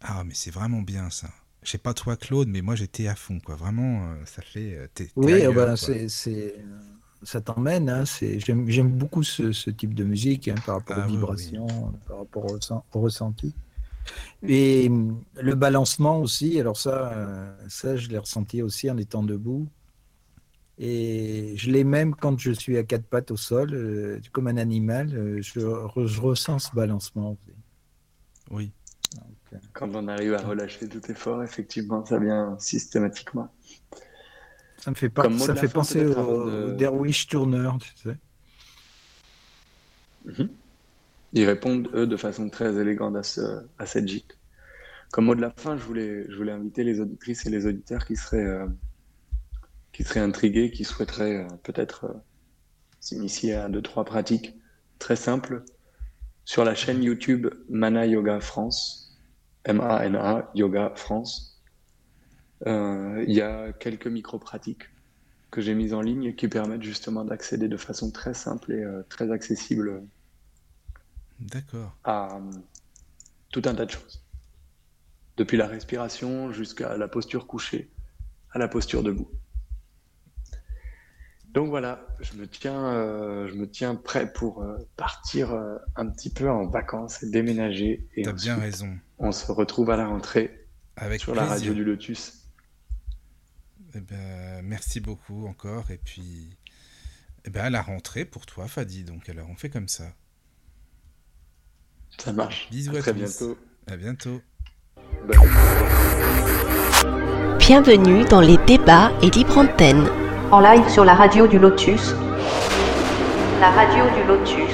Ah, mais c'est vraiment bien ça. Je sais pas toi, Claude, mais moi j'étais à fond, quoi. Vraiment, euh, ça fait. euh, Oui, ailleurs, euh, bah, c'est, euh, ça t'emmène. Hein, c'est, j'aime, j'aime beaucoup ce, ce type de musique hein, par rapport Ah aux oui, oui. vibrations, par rapport au, au ressenti. Et hum, le balancement aussi, alors ça, euh, ça, je l'ai ressenti aussi en étant debout. Et je l'ai même quand je suis à quatre pattes au sol, euh, comme un animal, euh, je, re- je ressens ce balancement. Oui. Donc, euh, Quand on arrive à relâcher tout effort, effectivement, ça vient systématiquement. ça me fait, pas, ça fin, penser au, de- au Derwish Turner, tu sais. Mhm. Ils répondent, eux, de façon très élégante à, ce, à cette gîte. Comme mot de la fin, je voulais, inviter les auditrices et les auditeurs qui seraient, euh, intrigués, qui souhaiteraient euh, peut-être euh, s'initier à deux, trois pratiques très simples sur la chaîne YouTube Mana Yoga France, M-A-N-A Yoga France. Il y a quelques micro-pratiques que j'ai mises en ligne qui permettent justement d'accéder de façon très simple et très accessible D'accord. à tout un tas de choses. Depuis la respiration jusqu'à la posture couchée, à la posture debout. Donc voilà, je me tiens, euh, je me tiens prêt pour euh, partir euh, un petit peu en vacances et déménager. Et T'as bien raison. on se retrouve à la rentrée Avec sur la radio du Lotus. Eh ben, merci beaucoup encore. Et puis, eh ben, à la rentrée pour toi, Fadi. Donc, alors, on fait comme ça. Ça marche. Bisous À à très tous. bientôt. À bientôt. Bienvenue dans les débats et libre antenne. en live sur la radio du Lotus. La radio du Lotus.